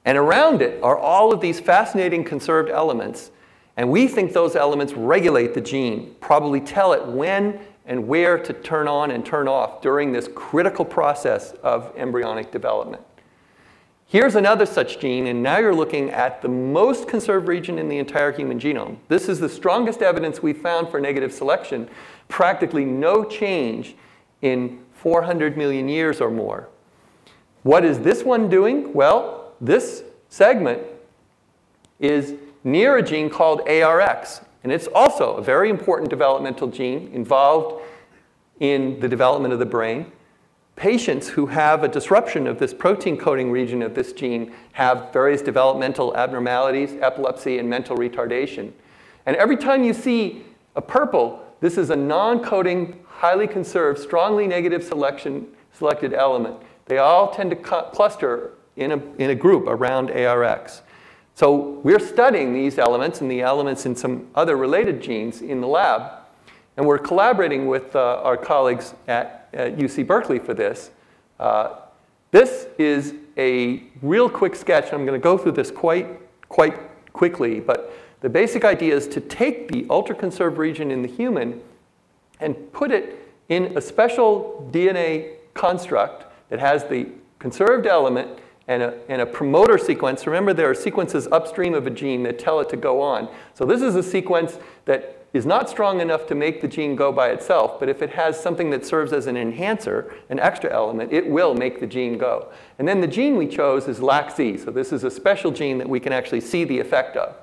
And around it are all of these fascinating conserved elements. And we think those elements regulate the gene, probably tell it when and where to turn on and turn off during this critical process of embryonic development. Here's another such gene, and now you're looking at the most conserved region in the entire human genome. This is the strongest evidence we found for negative selection. Practically no change in 400 million years or more. What is this one doing? Well, this segment is near a gene called ARX. And it's also a very important developmental gene involved in the development of the brain. Patients who have a disruption of this protein coding region of this gene have various developmental abnormalities, epilepsy, and mental retardation. And every time you see a purple, this is a non coding, highly conserved, strongly negative selection, selected element. They all tend to cluster in a, in a group around ARX. So we're studying these elements and the elements in some other related genes in the lab. And we're collaborating with uh, our colleagues at, at, UC Berkeley for this. Uh, this is a real quick sketch. And I'm going to go through this quite, quite quickly, but the basic idea is to take the ultra-conserved region in the human and put it in a special DNA construct that has the conserved element and a, and a promoter sequence. Remember, there are sequences upstream of a gene that tell it to go on. So this is a sequence that is not strong enough to make the gene go by itself, but if it has something that serves as an enhancer, an extra element, it will make the gene go. And then the gene we chose is LAC-Z. So this is a special gene that we can actually see the effect of.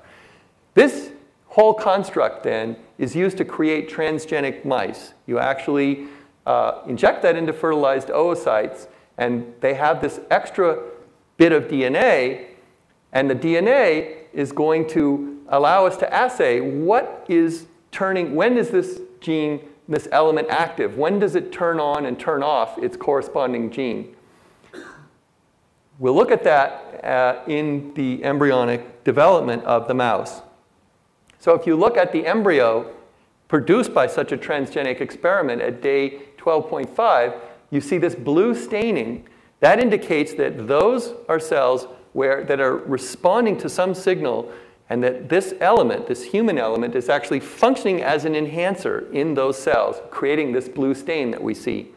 This whole construct then is used to create transgenic mice. You actually uh, inject that into fertilized oocytes, and they have this extra bit of DNA, and the DNA is going to allow us to assay what is turning, when is this gene, this element active? When does it turn on and turn off its corresponding gene? We'll look at that uh, in the embryonic development of the mouse. So if you look at the embryo produced by such a transgenic experiment at day 12.5, you see this blue staining. That indicates that those are cells where, that are responding to some signal and that this element, this human element, is actually functioning as an enhancer in those cells, creating this blue stain that we see.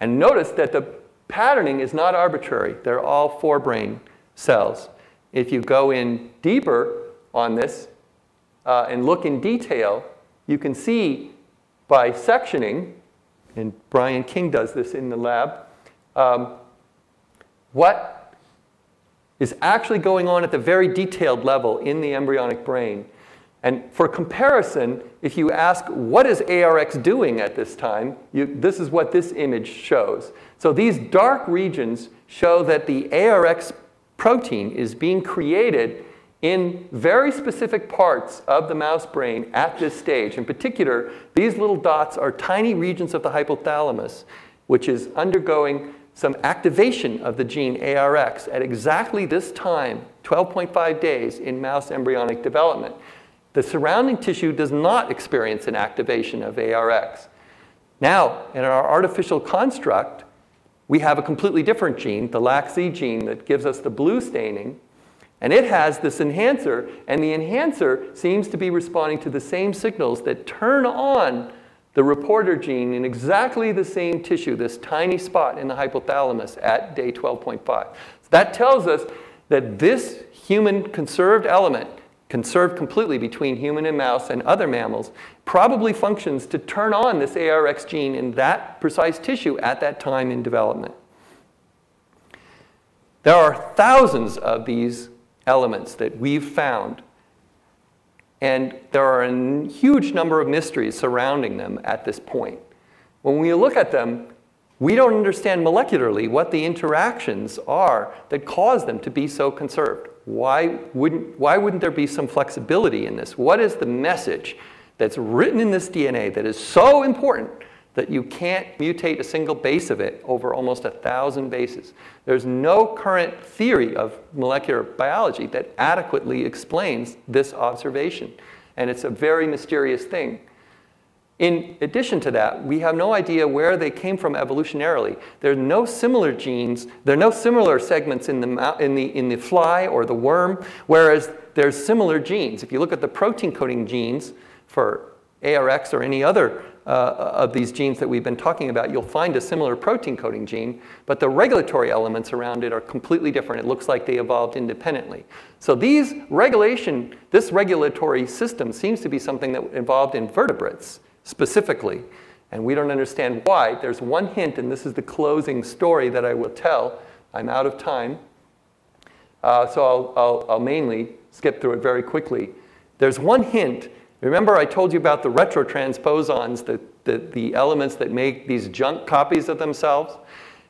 And notice that the patterning is not arbitrary. They're all forebrain cells. If you go in deeper on this uh, and look in detail, you can see by sectioning, and Brian King does this in the lab, um, what is actually going on at the very detailed level in the embryonic brain. And for comparison, if you ask, what is ARX doing at this time, you, this is what this image shows. So these dark regions show that the ARX protein is being created in very specific parts of the mouse brain at this stage. In particular, these little dots are tiny regions of the hypothalamus, which is undergoing some activation of the gene ARX at exactly this time, 12.5 days in mouse embryonic development. The surrounding tissue does not experience an activation of ARX. Now, in our artificial construct, we have a completely different gene, the LAC-Z gene, that gives us the blue staining. And it has this enhancer, and the enhancer seems to be responding to the same signals that turn on the reporter gene in exactly the same tissue, this tiny spot in the hypothalamus at day 12.5. So that tells us that this human conserved element, conserved completely between human and mouse and other mammals, probably functions to turn on this ARX gene in that precise tissue at that time in development. There are thousands of these elements that we've found and there are a huge number of mysteries surrounding them at this point. When we look at them, we don't understand molecularly what the interactions are that cause them to be so conserved. Why wouldn't, why wouldn't there be some flexibility in this? What is the message that's written in this DNA that is so important that you can't mutate a single base of it over almost a thousand bases. There's no current theory of molecular biology that adequately explains this observation. And it's a very mysterious thing. In addition to that, we have no idea where they came from evolutionarily. There are no similar genes, there are no similar segments in the, in the, in the fly or the worm, whereas there's similar genes. If you look at the protein coding genes for ARX or any other uh, of these genes that we've been talking about, you'll find a similar protein coding gene, but the regulatory elements around it are completely different. It looks like they evolved independently. So these regulation, this regulatory system seems to be something that evolved in vertebrates specifically, and we don't understand why. There's one hint, and this is the closing story that I will tell. I'm out of time, uh, so I'll, I'll, I'll mainly skip through it very quickly. There's one hint Remember I told you about the retrotransposons, the, the, the elements that make these junk copies of themselves?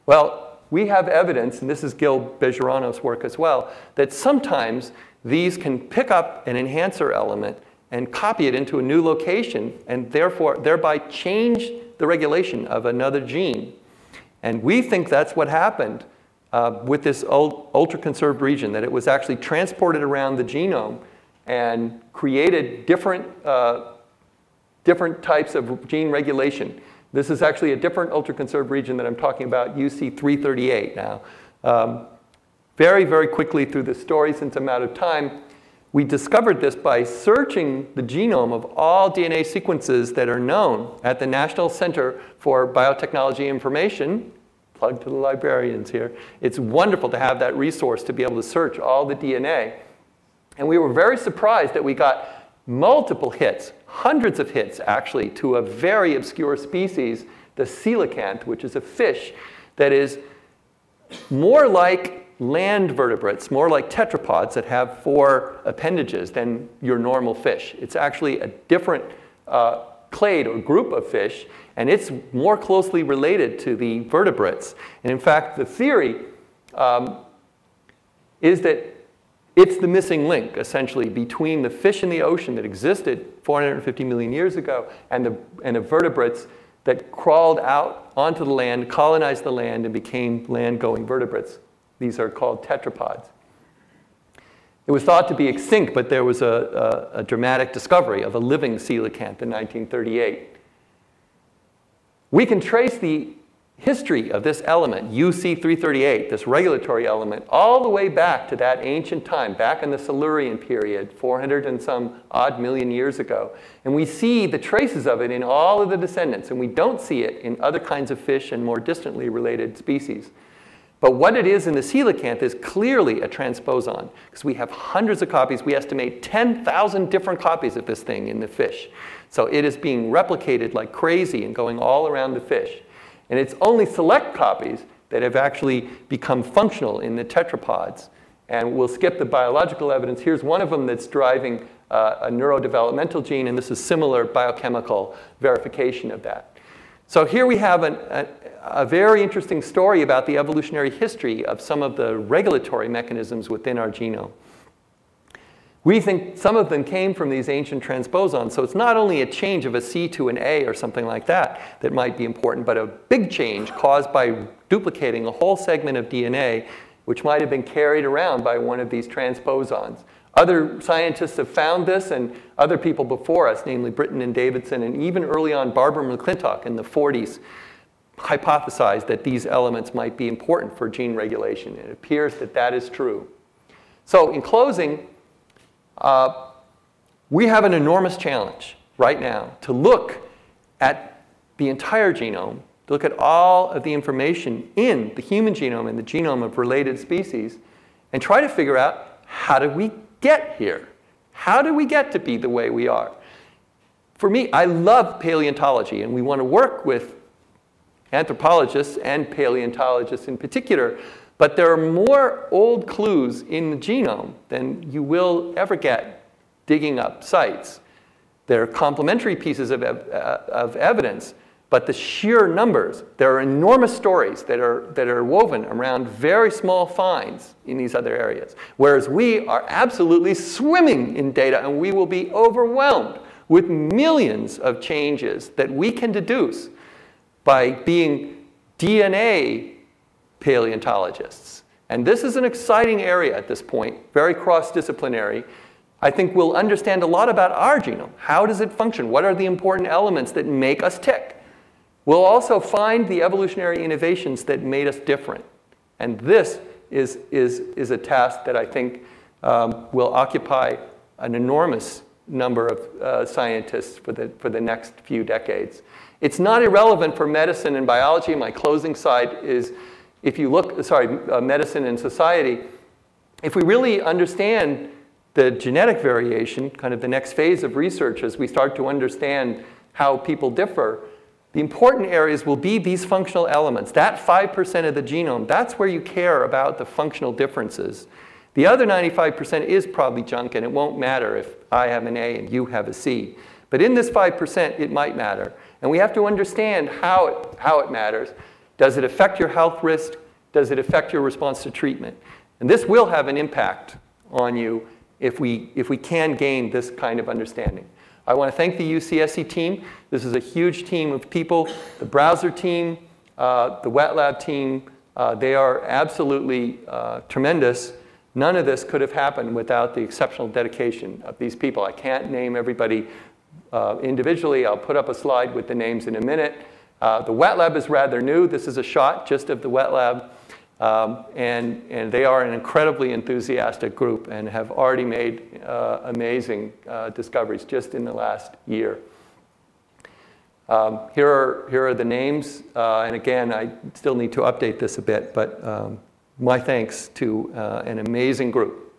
Well, we have evidence, and this is Gil Bejerano's work as well, that sometimes these can pick up an enhancer element and copy it into a new location and therefore thereby change the regulation of another gene. And we think that's what happened uh, with this ultra-conserved region, that it was actually transported around the genome and created different uh, different types of gene regulation. This is actually a different ultra-conserved region that I'm talking about, UC338 now. Um, very, very quickly through the story, since I'm out of time, we discovered this by searching the genome of all DNA sequences that are known at the National Center for Biotechnology Information. Plug to the librarians here. It's wonderful to have that resource to be able to search all the DNA. And we were very surprised that we got multiple hits, hundreds of hits actually, to a very obscure species, the coelacanth, which is a fish that is more like land vertebrates, more like tetrapods that have four appendages than your normal fish. It's actually a different uh, clade or group of fish, and it's more closely related to the vertebrates. And in fact, the theory um, is that it's the missing link, essentially, between the fish in the ocean that existed 450 million years ago and the, and the vertebrates that crawled out onto the land, colonized the land, and became land going vertebrates. These are called tetrapods. It was thought to be extinct, but there was a, a, a dramatic discovery of a living coelacanth in 1938. We can trace the history of this element, UC338, this regulatory element, all the way back to that ancient time, back in the Silurian period, 400 and some odd million years ago. And we see the traces of it in all of the descendants, and we don't see it in other kinds of fish and more distantly related species. But what it is in the coelacanth is clearly a transposon, because we have hundreds of copies. We estimate 10,000 different copies of this thing in the fish. So it is being replicated like crazy and going all around the fish. And it's only select copies that have actually become functional in the tetrapods. And we'll skip the biological evidence. Here's one of them that's driving uh, a neurodevelopmental gene, and this is similar biochemical verification of that. So here we have an, a, a very interesting story about the evolutionary history of some of the regulatory mechanisms within our genome. We think some of them came from these ancient transposons, so it's not only a change of a C to an A or something like that that might be important, but a big change caused by duplicating a whole segment of DNA which might have been carried around by one of these transposons. Other scientists have found this, and other people before us, namely Britten and Davidson, and even early on Barbara McClintock in the 40s, hypothesized that these elements might be important for gene regulation. It appears that that is true. So, in closing, uh, we have an enormous challenge right now to look at the entire genome, to look at all of the information in the human genome and the genome of related species, and try to figure out how did we get here? How did we get to be the way we are? For me, I love paleontology, and we want to work with anthropologists and paleontologists in particular, but there are more old clues in the genome than you will ever get digging up sites. They're complementary pieces of, ev- uh, of evidence, but the sheer numbers, there are enormous stories that are, that are woven around very small finds in these other areas. Whereas we are absolutely swimming in data and we will be overwhelmed with millions of changes that we can deduce by being DNA paleontologists. And this is an exciting area at this point, very cross disciplinary. I think we'll understand a lot about our genome. How does it function? What are the important elements that make us tick? We'll also find the evolutionary innovations that made us different. And this is, is, is a task that I think um, will occupy an enormous number of uh, scientists for the, for the next few decades. It's not irrelevant for medicine and biology. My closing slide is if you look, sorry, uh, medicine and society, if we really understand the genetic variation, kind of the next phase of research as we start to understand how people differ, the important areas will be these functional elements. That 5% of the genome, that's where you care about the functional differences. The other 95% is probably junk, and it won't matter if I have an A and you have a C. But in this 5%, it might matter. And we have to understand how it, how it matters. Does it affect your health risk? Does it affect your response to treatment? And this will have an impact on you if we, if we can gain this kind of understanding. I want to thank the UCSC team. This is a huge team of people. The browser team, uh, the wet lab team, uh, they are absolutely uh, tremendous. None of this could have happened without the exceptional dedication of these people. I can't name everybody uh, individually. I'll put up a slide with the names in a minute. Uh, the wet lab is rather new. This is a shot just of the wet lab. Um, and, and they are an incredibly enthusiastic group and have already made uh, amazing uh, discoveries just in the last year. Um, here, are, here are the names. Uh, and again, I still need to update this a bit, but um, my thanks to uh, an amazing group.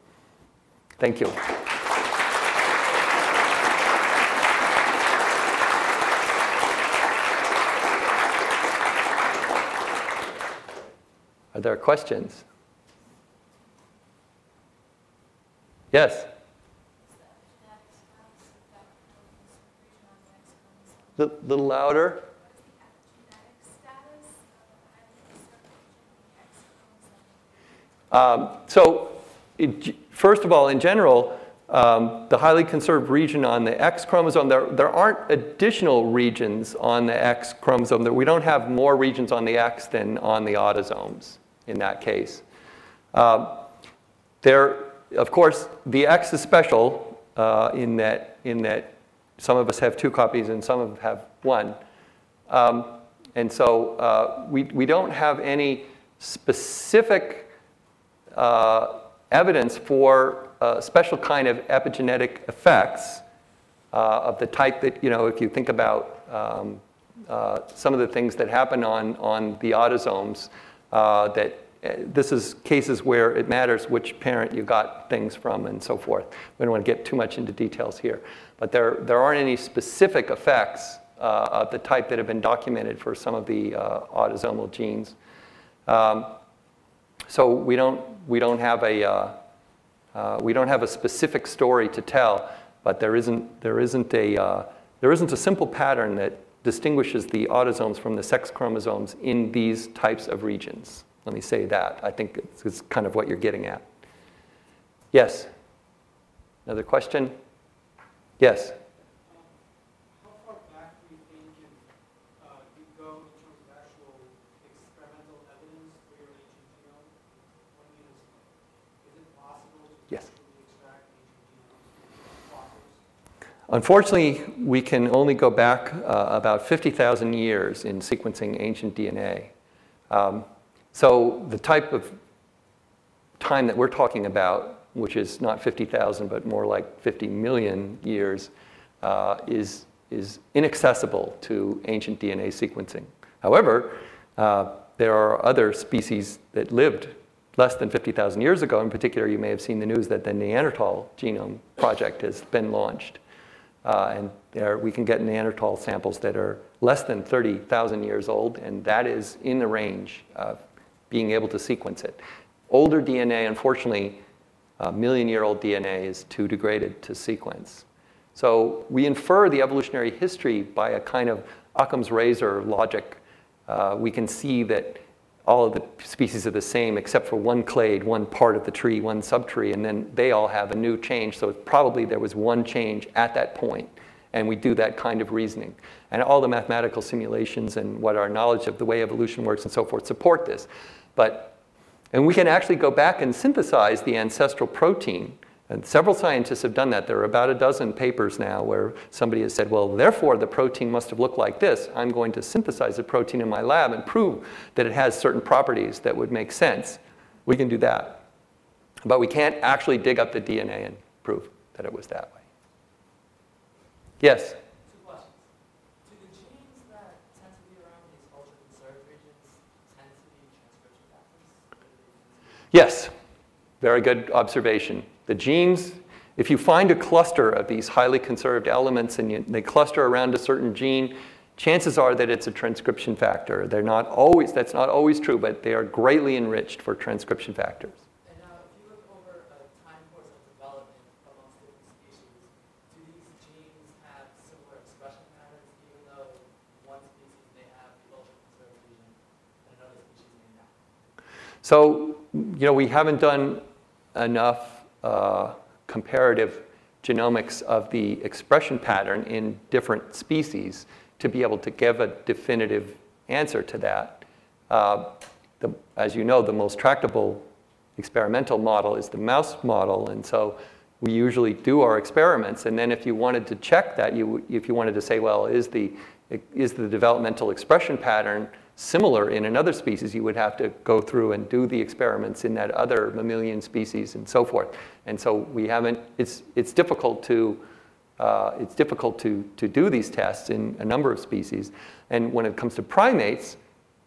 Thank you. Are there questions? Yes? A little louder. Um, so, it, first of all, in general, um, the highly conserved region on the X chromosome, there, there aren't additional regions on the X chromosome. That We don't have more regions on the X than on the autosomes in that case. Um, there, of course, the X is special uh, in, that, in that some of us have two copies and some of us have one. Um, and so uh, we, we don't have any specific uh, evidence for a special kind of epigenetic effects uh, of the type that, you know, if you think about um, uh, some of the things that happen on, on the autosomes, uh, that uh, this is cases where it matters which parent you got things from and so forth. We don't want to get too much into details here. But there, there aren't any specific effects uh, of the type that have been documented for some of the uh, autosomal genes. Um, so we don't, we, don't have a, uh, uh we don't have a specific story to tell, but there isn't, there isn't, a, there isn't a simple pattern that distinguishes the autosomes from the sex chromosomes in these types of regions. Let me say that. I think it's, it's kind of what you're getting at. Yes? Another question? Yes? Unfortunately, we can only go back uh, about 50,000 years in sequencing ancient DNA. Um, so the type of time that we're talking about, which is not 50,000 but more like 50 million years, uh, is, is inaccessible to ancient DNA sequencing. However, uh, there are other species that lived less than 50,000 years ago. In particular, you may have seen the news that the Neanderthal Genome Project has been launched. Uh, and there we can get Neanderthal samples that are less than 30,000 years old, and that is in the range of being able to sequence it. Older DNA, unfortunately, million year old DNA is too degraded to sequence. So we infer the evolutionary history by a kind of Occam's razor logic. Uh, we can see that all of the species are the same except for one clade, one part of the tree, one subtree, and then they all have a new change. So probably there was one change at that point, and we do that kind of reasoning. And all the mathematical simulations and what our knowledge of the way evolution works and so forth support this. But, and we can actually go back and synthesize the ancestral protein. And several scientists have done that. There are about a dozen papers now where somebody has said, well, therefore the protein must have looked like this. I'm going to synthesize the protein in my lab and prove that it has certain properties that would make sense. We can do that. But we can't actually dig up the DNA and prove that it was that way. Yes? Yes, very good observation. The genes, if you find a cluster of these highly conserved elements and you, they cluster around a certain gene, chances are that it's a transcription factor. They're not always, that's not always true, but they are greatly enriched for transcription factors. So, you know, we haven't done enough uh, comparative genomics of the expression pattern in different species to be able to give a definitive answer to that. Uh, the, as you know, the most tractable experimental model is the mouse model, and so we usually do our experiments. And then if you wanted to check that, you, if you wanted to say, well, is the, is the developmental expression pattern similar in another species, you would have to go through and do the experiments in that other mammalian species and so forth. And so we haven't, it's, it's difficult to, uh, it's difficult to, to do these tests in a number of species. And when it comes to primates,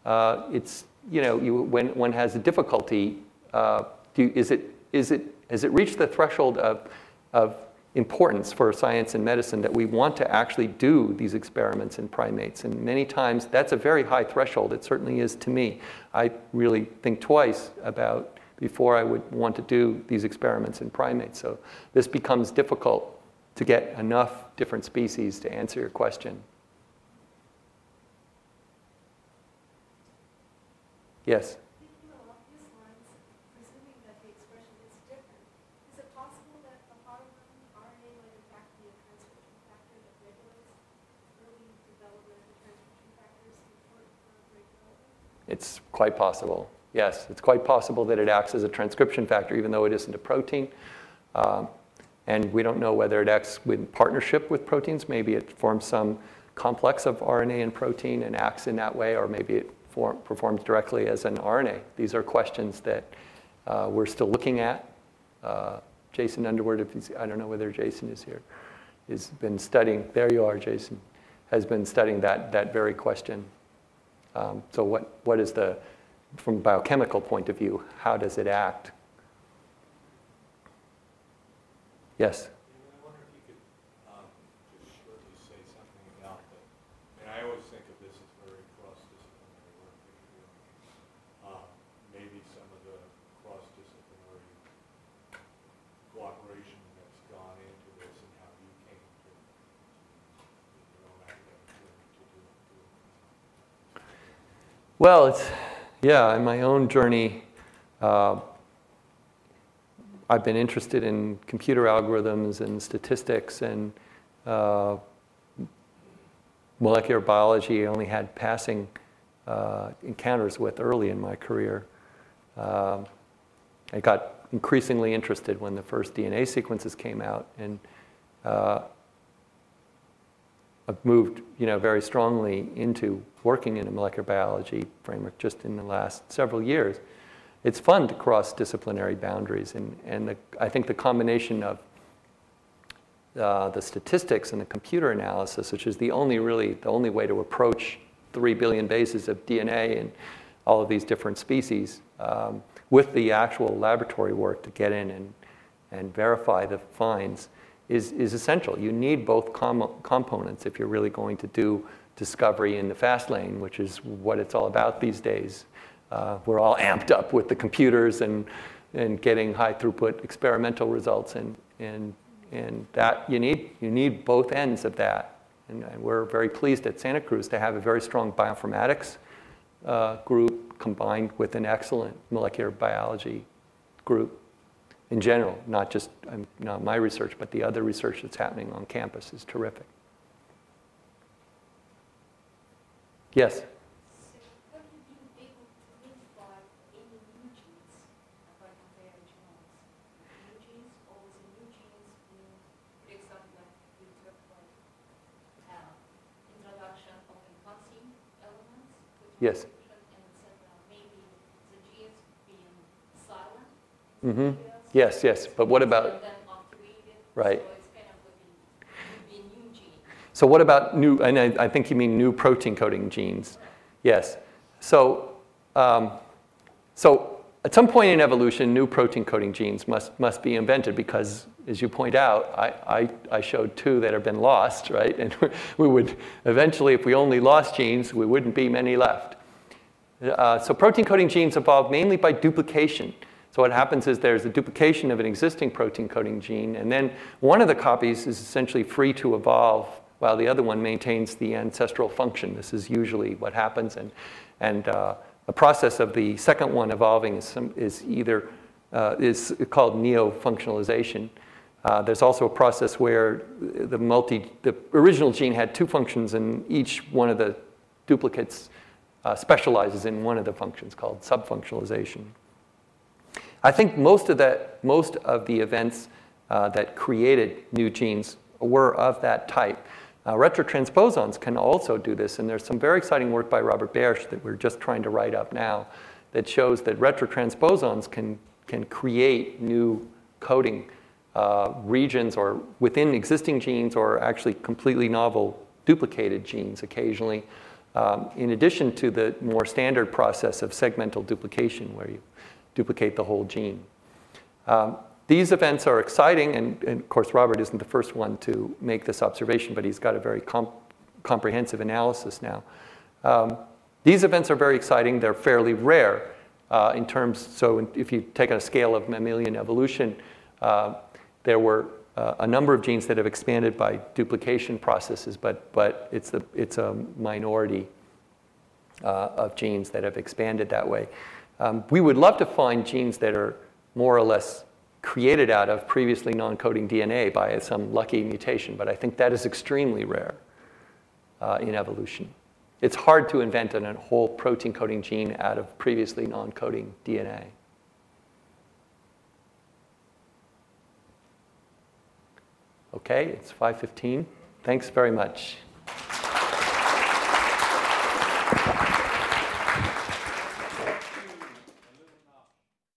uh, it's, you know, you, when one has a difficulty, uh, do, is, it, is it, has it reached the threshold of, of importance for science and medicine that we want to actually do these experiments in primates? And many times that's a very high threshold. It certainly is to me. I really think twice about before I would want to do these experiments in primates. So this becomes difficult to get enough different species to answer your question. Yes? It's quite possible. Yes, it's quite possible that it acts as a transcription factor, even though it isn't a protein. Um, and we don't know whether it acts in partnership with proteins. Maybe it forms some complex of RNA and protein and acts in that way, or maybe it form, performs directly as an RNA. These are questions that uh, we're still looking at. Uh, Jason Underwood, if he's, I don't know whether Jason is here, has been studying, there you are, Jason, has been studying that, that very question. Um, so what, what is the, from a biochemical point of view, how does it act? Yes? Well, it's, yeah, in my own journey, uh, I've been interested in computer algorithms and statistics and uh, molecular biology. I only had passing uh, encounters with early in my career. Um, I got increasingly interested when the first DNA sequences came out, and uh, moved, you know, very strongly into working in a molecular biology framework just in the last several years. It's fun to cross disciplinary boundaries, and, and the, I think the combination of uh, the statistics and the computer analysis, which is the only really the only way to approach three billion bases of DNA and all of these different species, um, with the actual laboratory work to get in and, and verify the finds is, is essential. You need both com- components if you're really going to do discovery in the fast lane, which is what it's all about these days. Uh, we're all amped up with the computers and, and getting high throughput experimental results, and, and, and that you need, you need both ends of that. And, and we're very pleased at Santa Cruz to have a very strong bioinformatics uh, group combined with an excellent molecular biology group in general, not just um, not my research, but the other research that's happening on campus is terrific. Yes? Yes. Mm-hmm. Yes, yes. But what about? Right. So what about new, and I, I, think you mean new protein coding genes. Yes. So, um, so at some point in evolution, new protein coding genes must, must be invented because, as you point out, I, I, I showed two that have been lost, right? And we would eventually, if we only lost genes, we wouldn't be many left. Uh, so protein coding genes evolve mainly by duplication. So what happens is there's a duplication of an existing protein coding gene, and then one of the copies is essentially free to evolve while the other one maintains the ancestral function. This is usually what happens, and, and uh, the process of the second one evolving is, some, is either uh, is called neo-functionalization. Uh, there's also a process where the multi, the original gene had two functions, and each one of the duplicates uh, specializes in one of the functions called subfunctionalization. I think most of that, most of the events uh, that created new genes were of that type. Uh, retrotransposons can also do this, and there's some very exciting work by Robert Baertsch that we're just trying to write up now that shows that retrotransposons can, can create new coding uh, regions or within existing genes or actually completely novel duplicated genes occasionally, um, in addition to the more standard process of segmental duplication where you duplicate the whole gene. Um, these events are exciting, and, and, of course, Robert isn't the first one to make this observation, but he's got a very comp comprehensive analysis now. Um, these events are very exciting. They're fairly rare uh, in terms, so if you take a scale of mammalian evolution, uh, there were uh, a number of genes that have expanded by duplication processes, but, but it's, a, it's a minority uh, of genes that have expanded that way. Um, we would love to find genes that are more or less created out of previously non-coding DNA by some lucky mutation, but I think that is extremely rare uh, in evolution. It's hard to invent a whole protein coding gene out of previously non-coding DNA. Okay, it's 5:15. Thanks very much.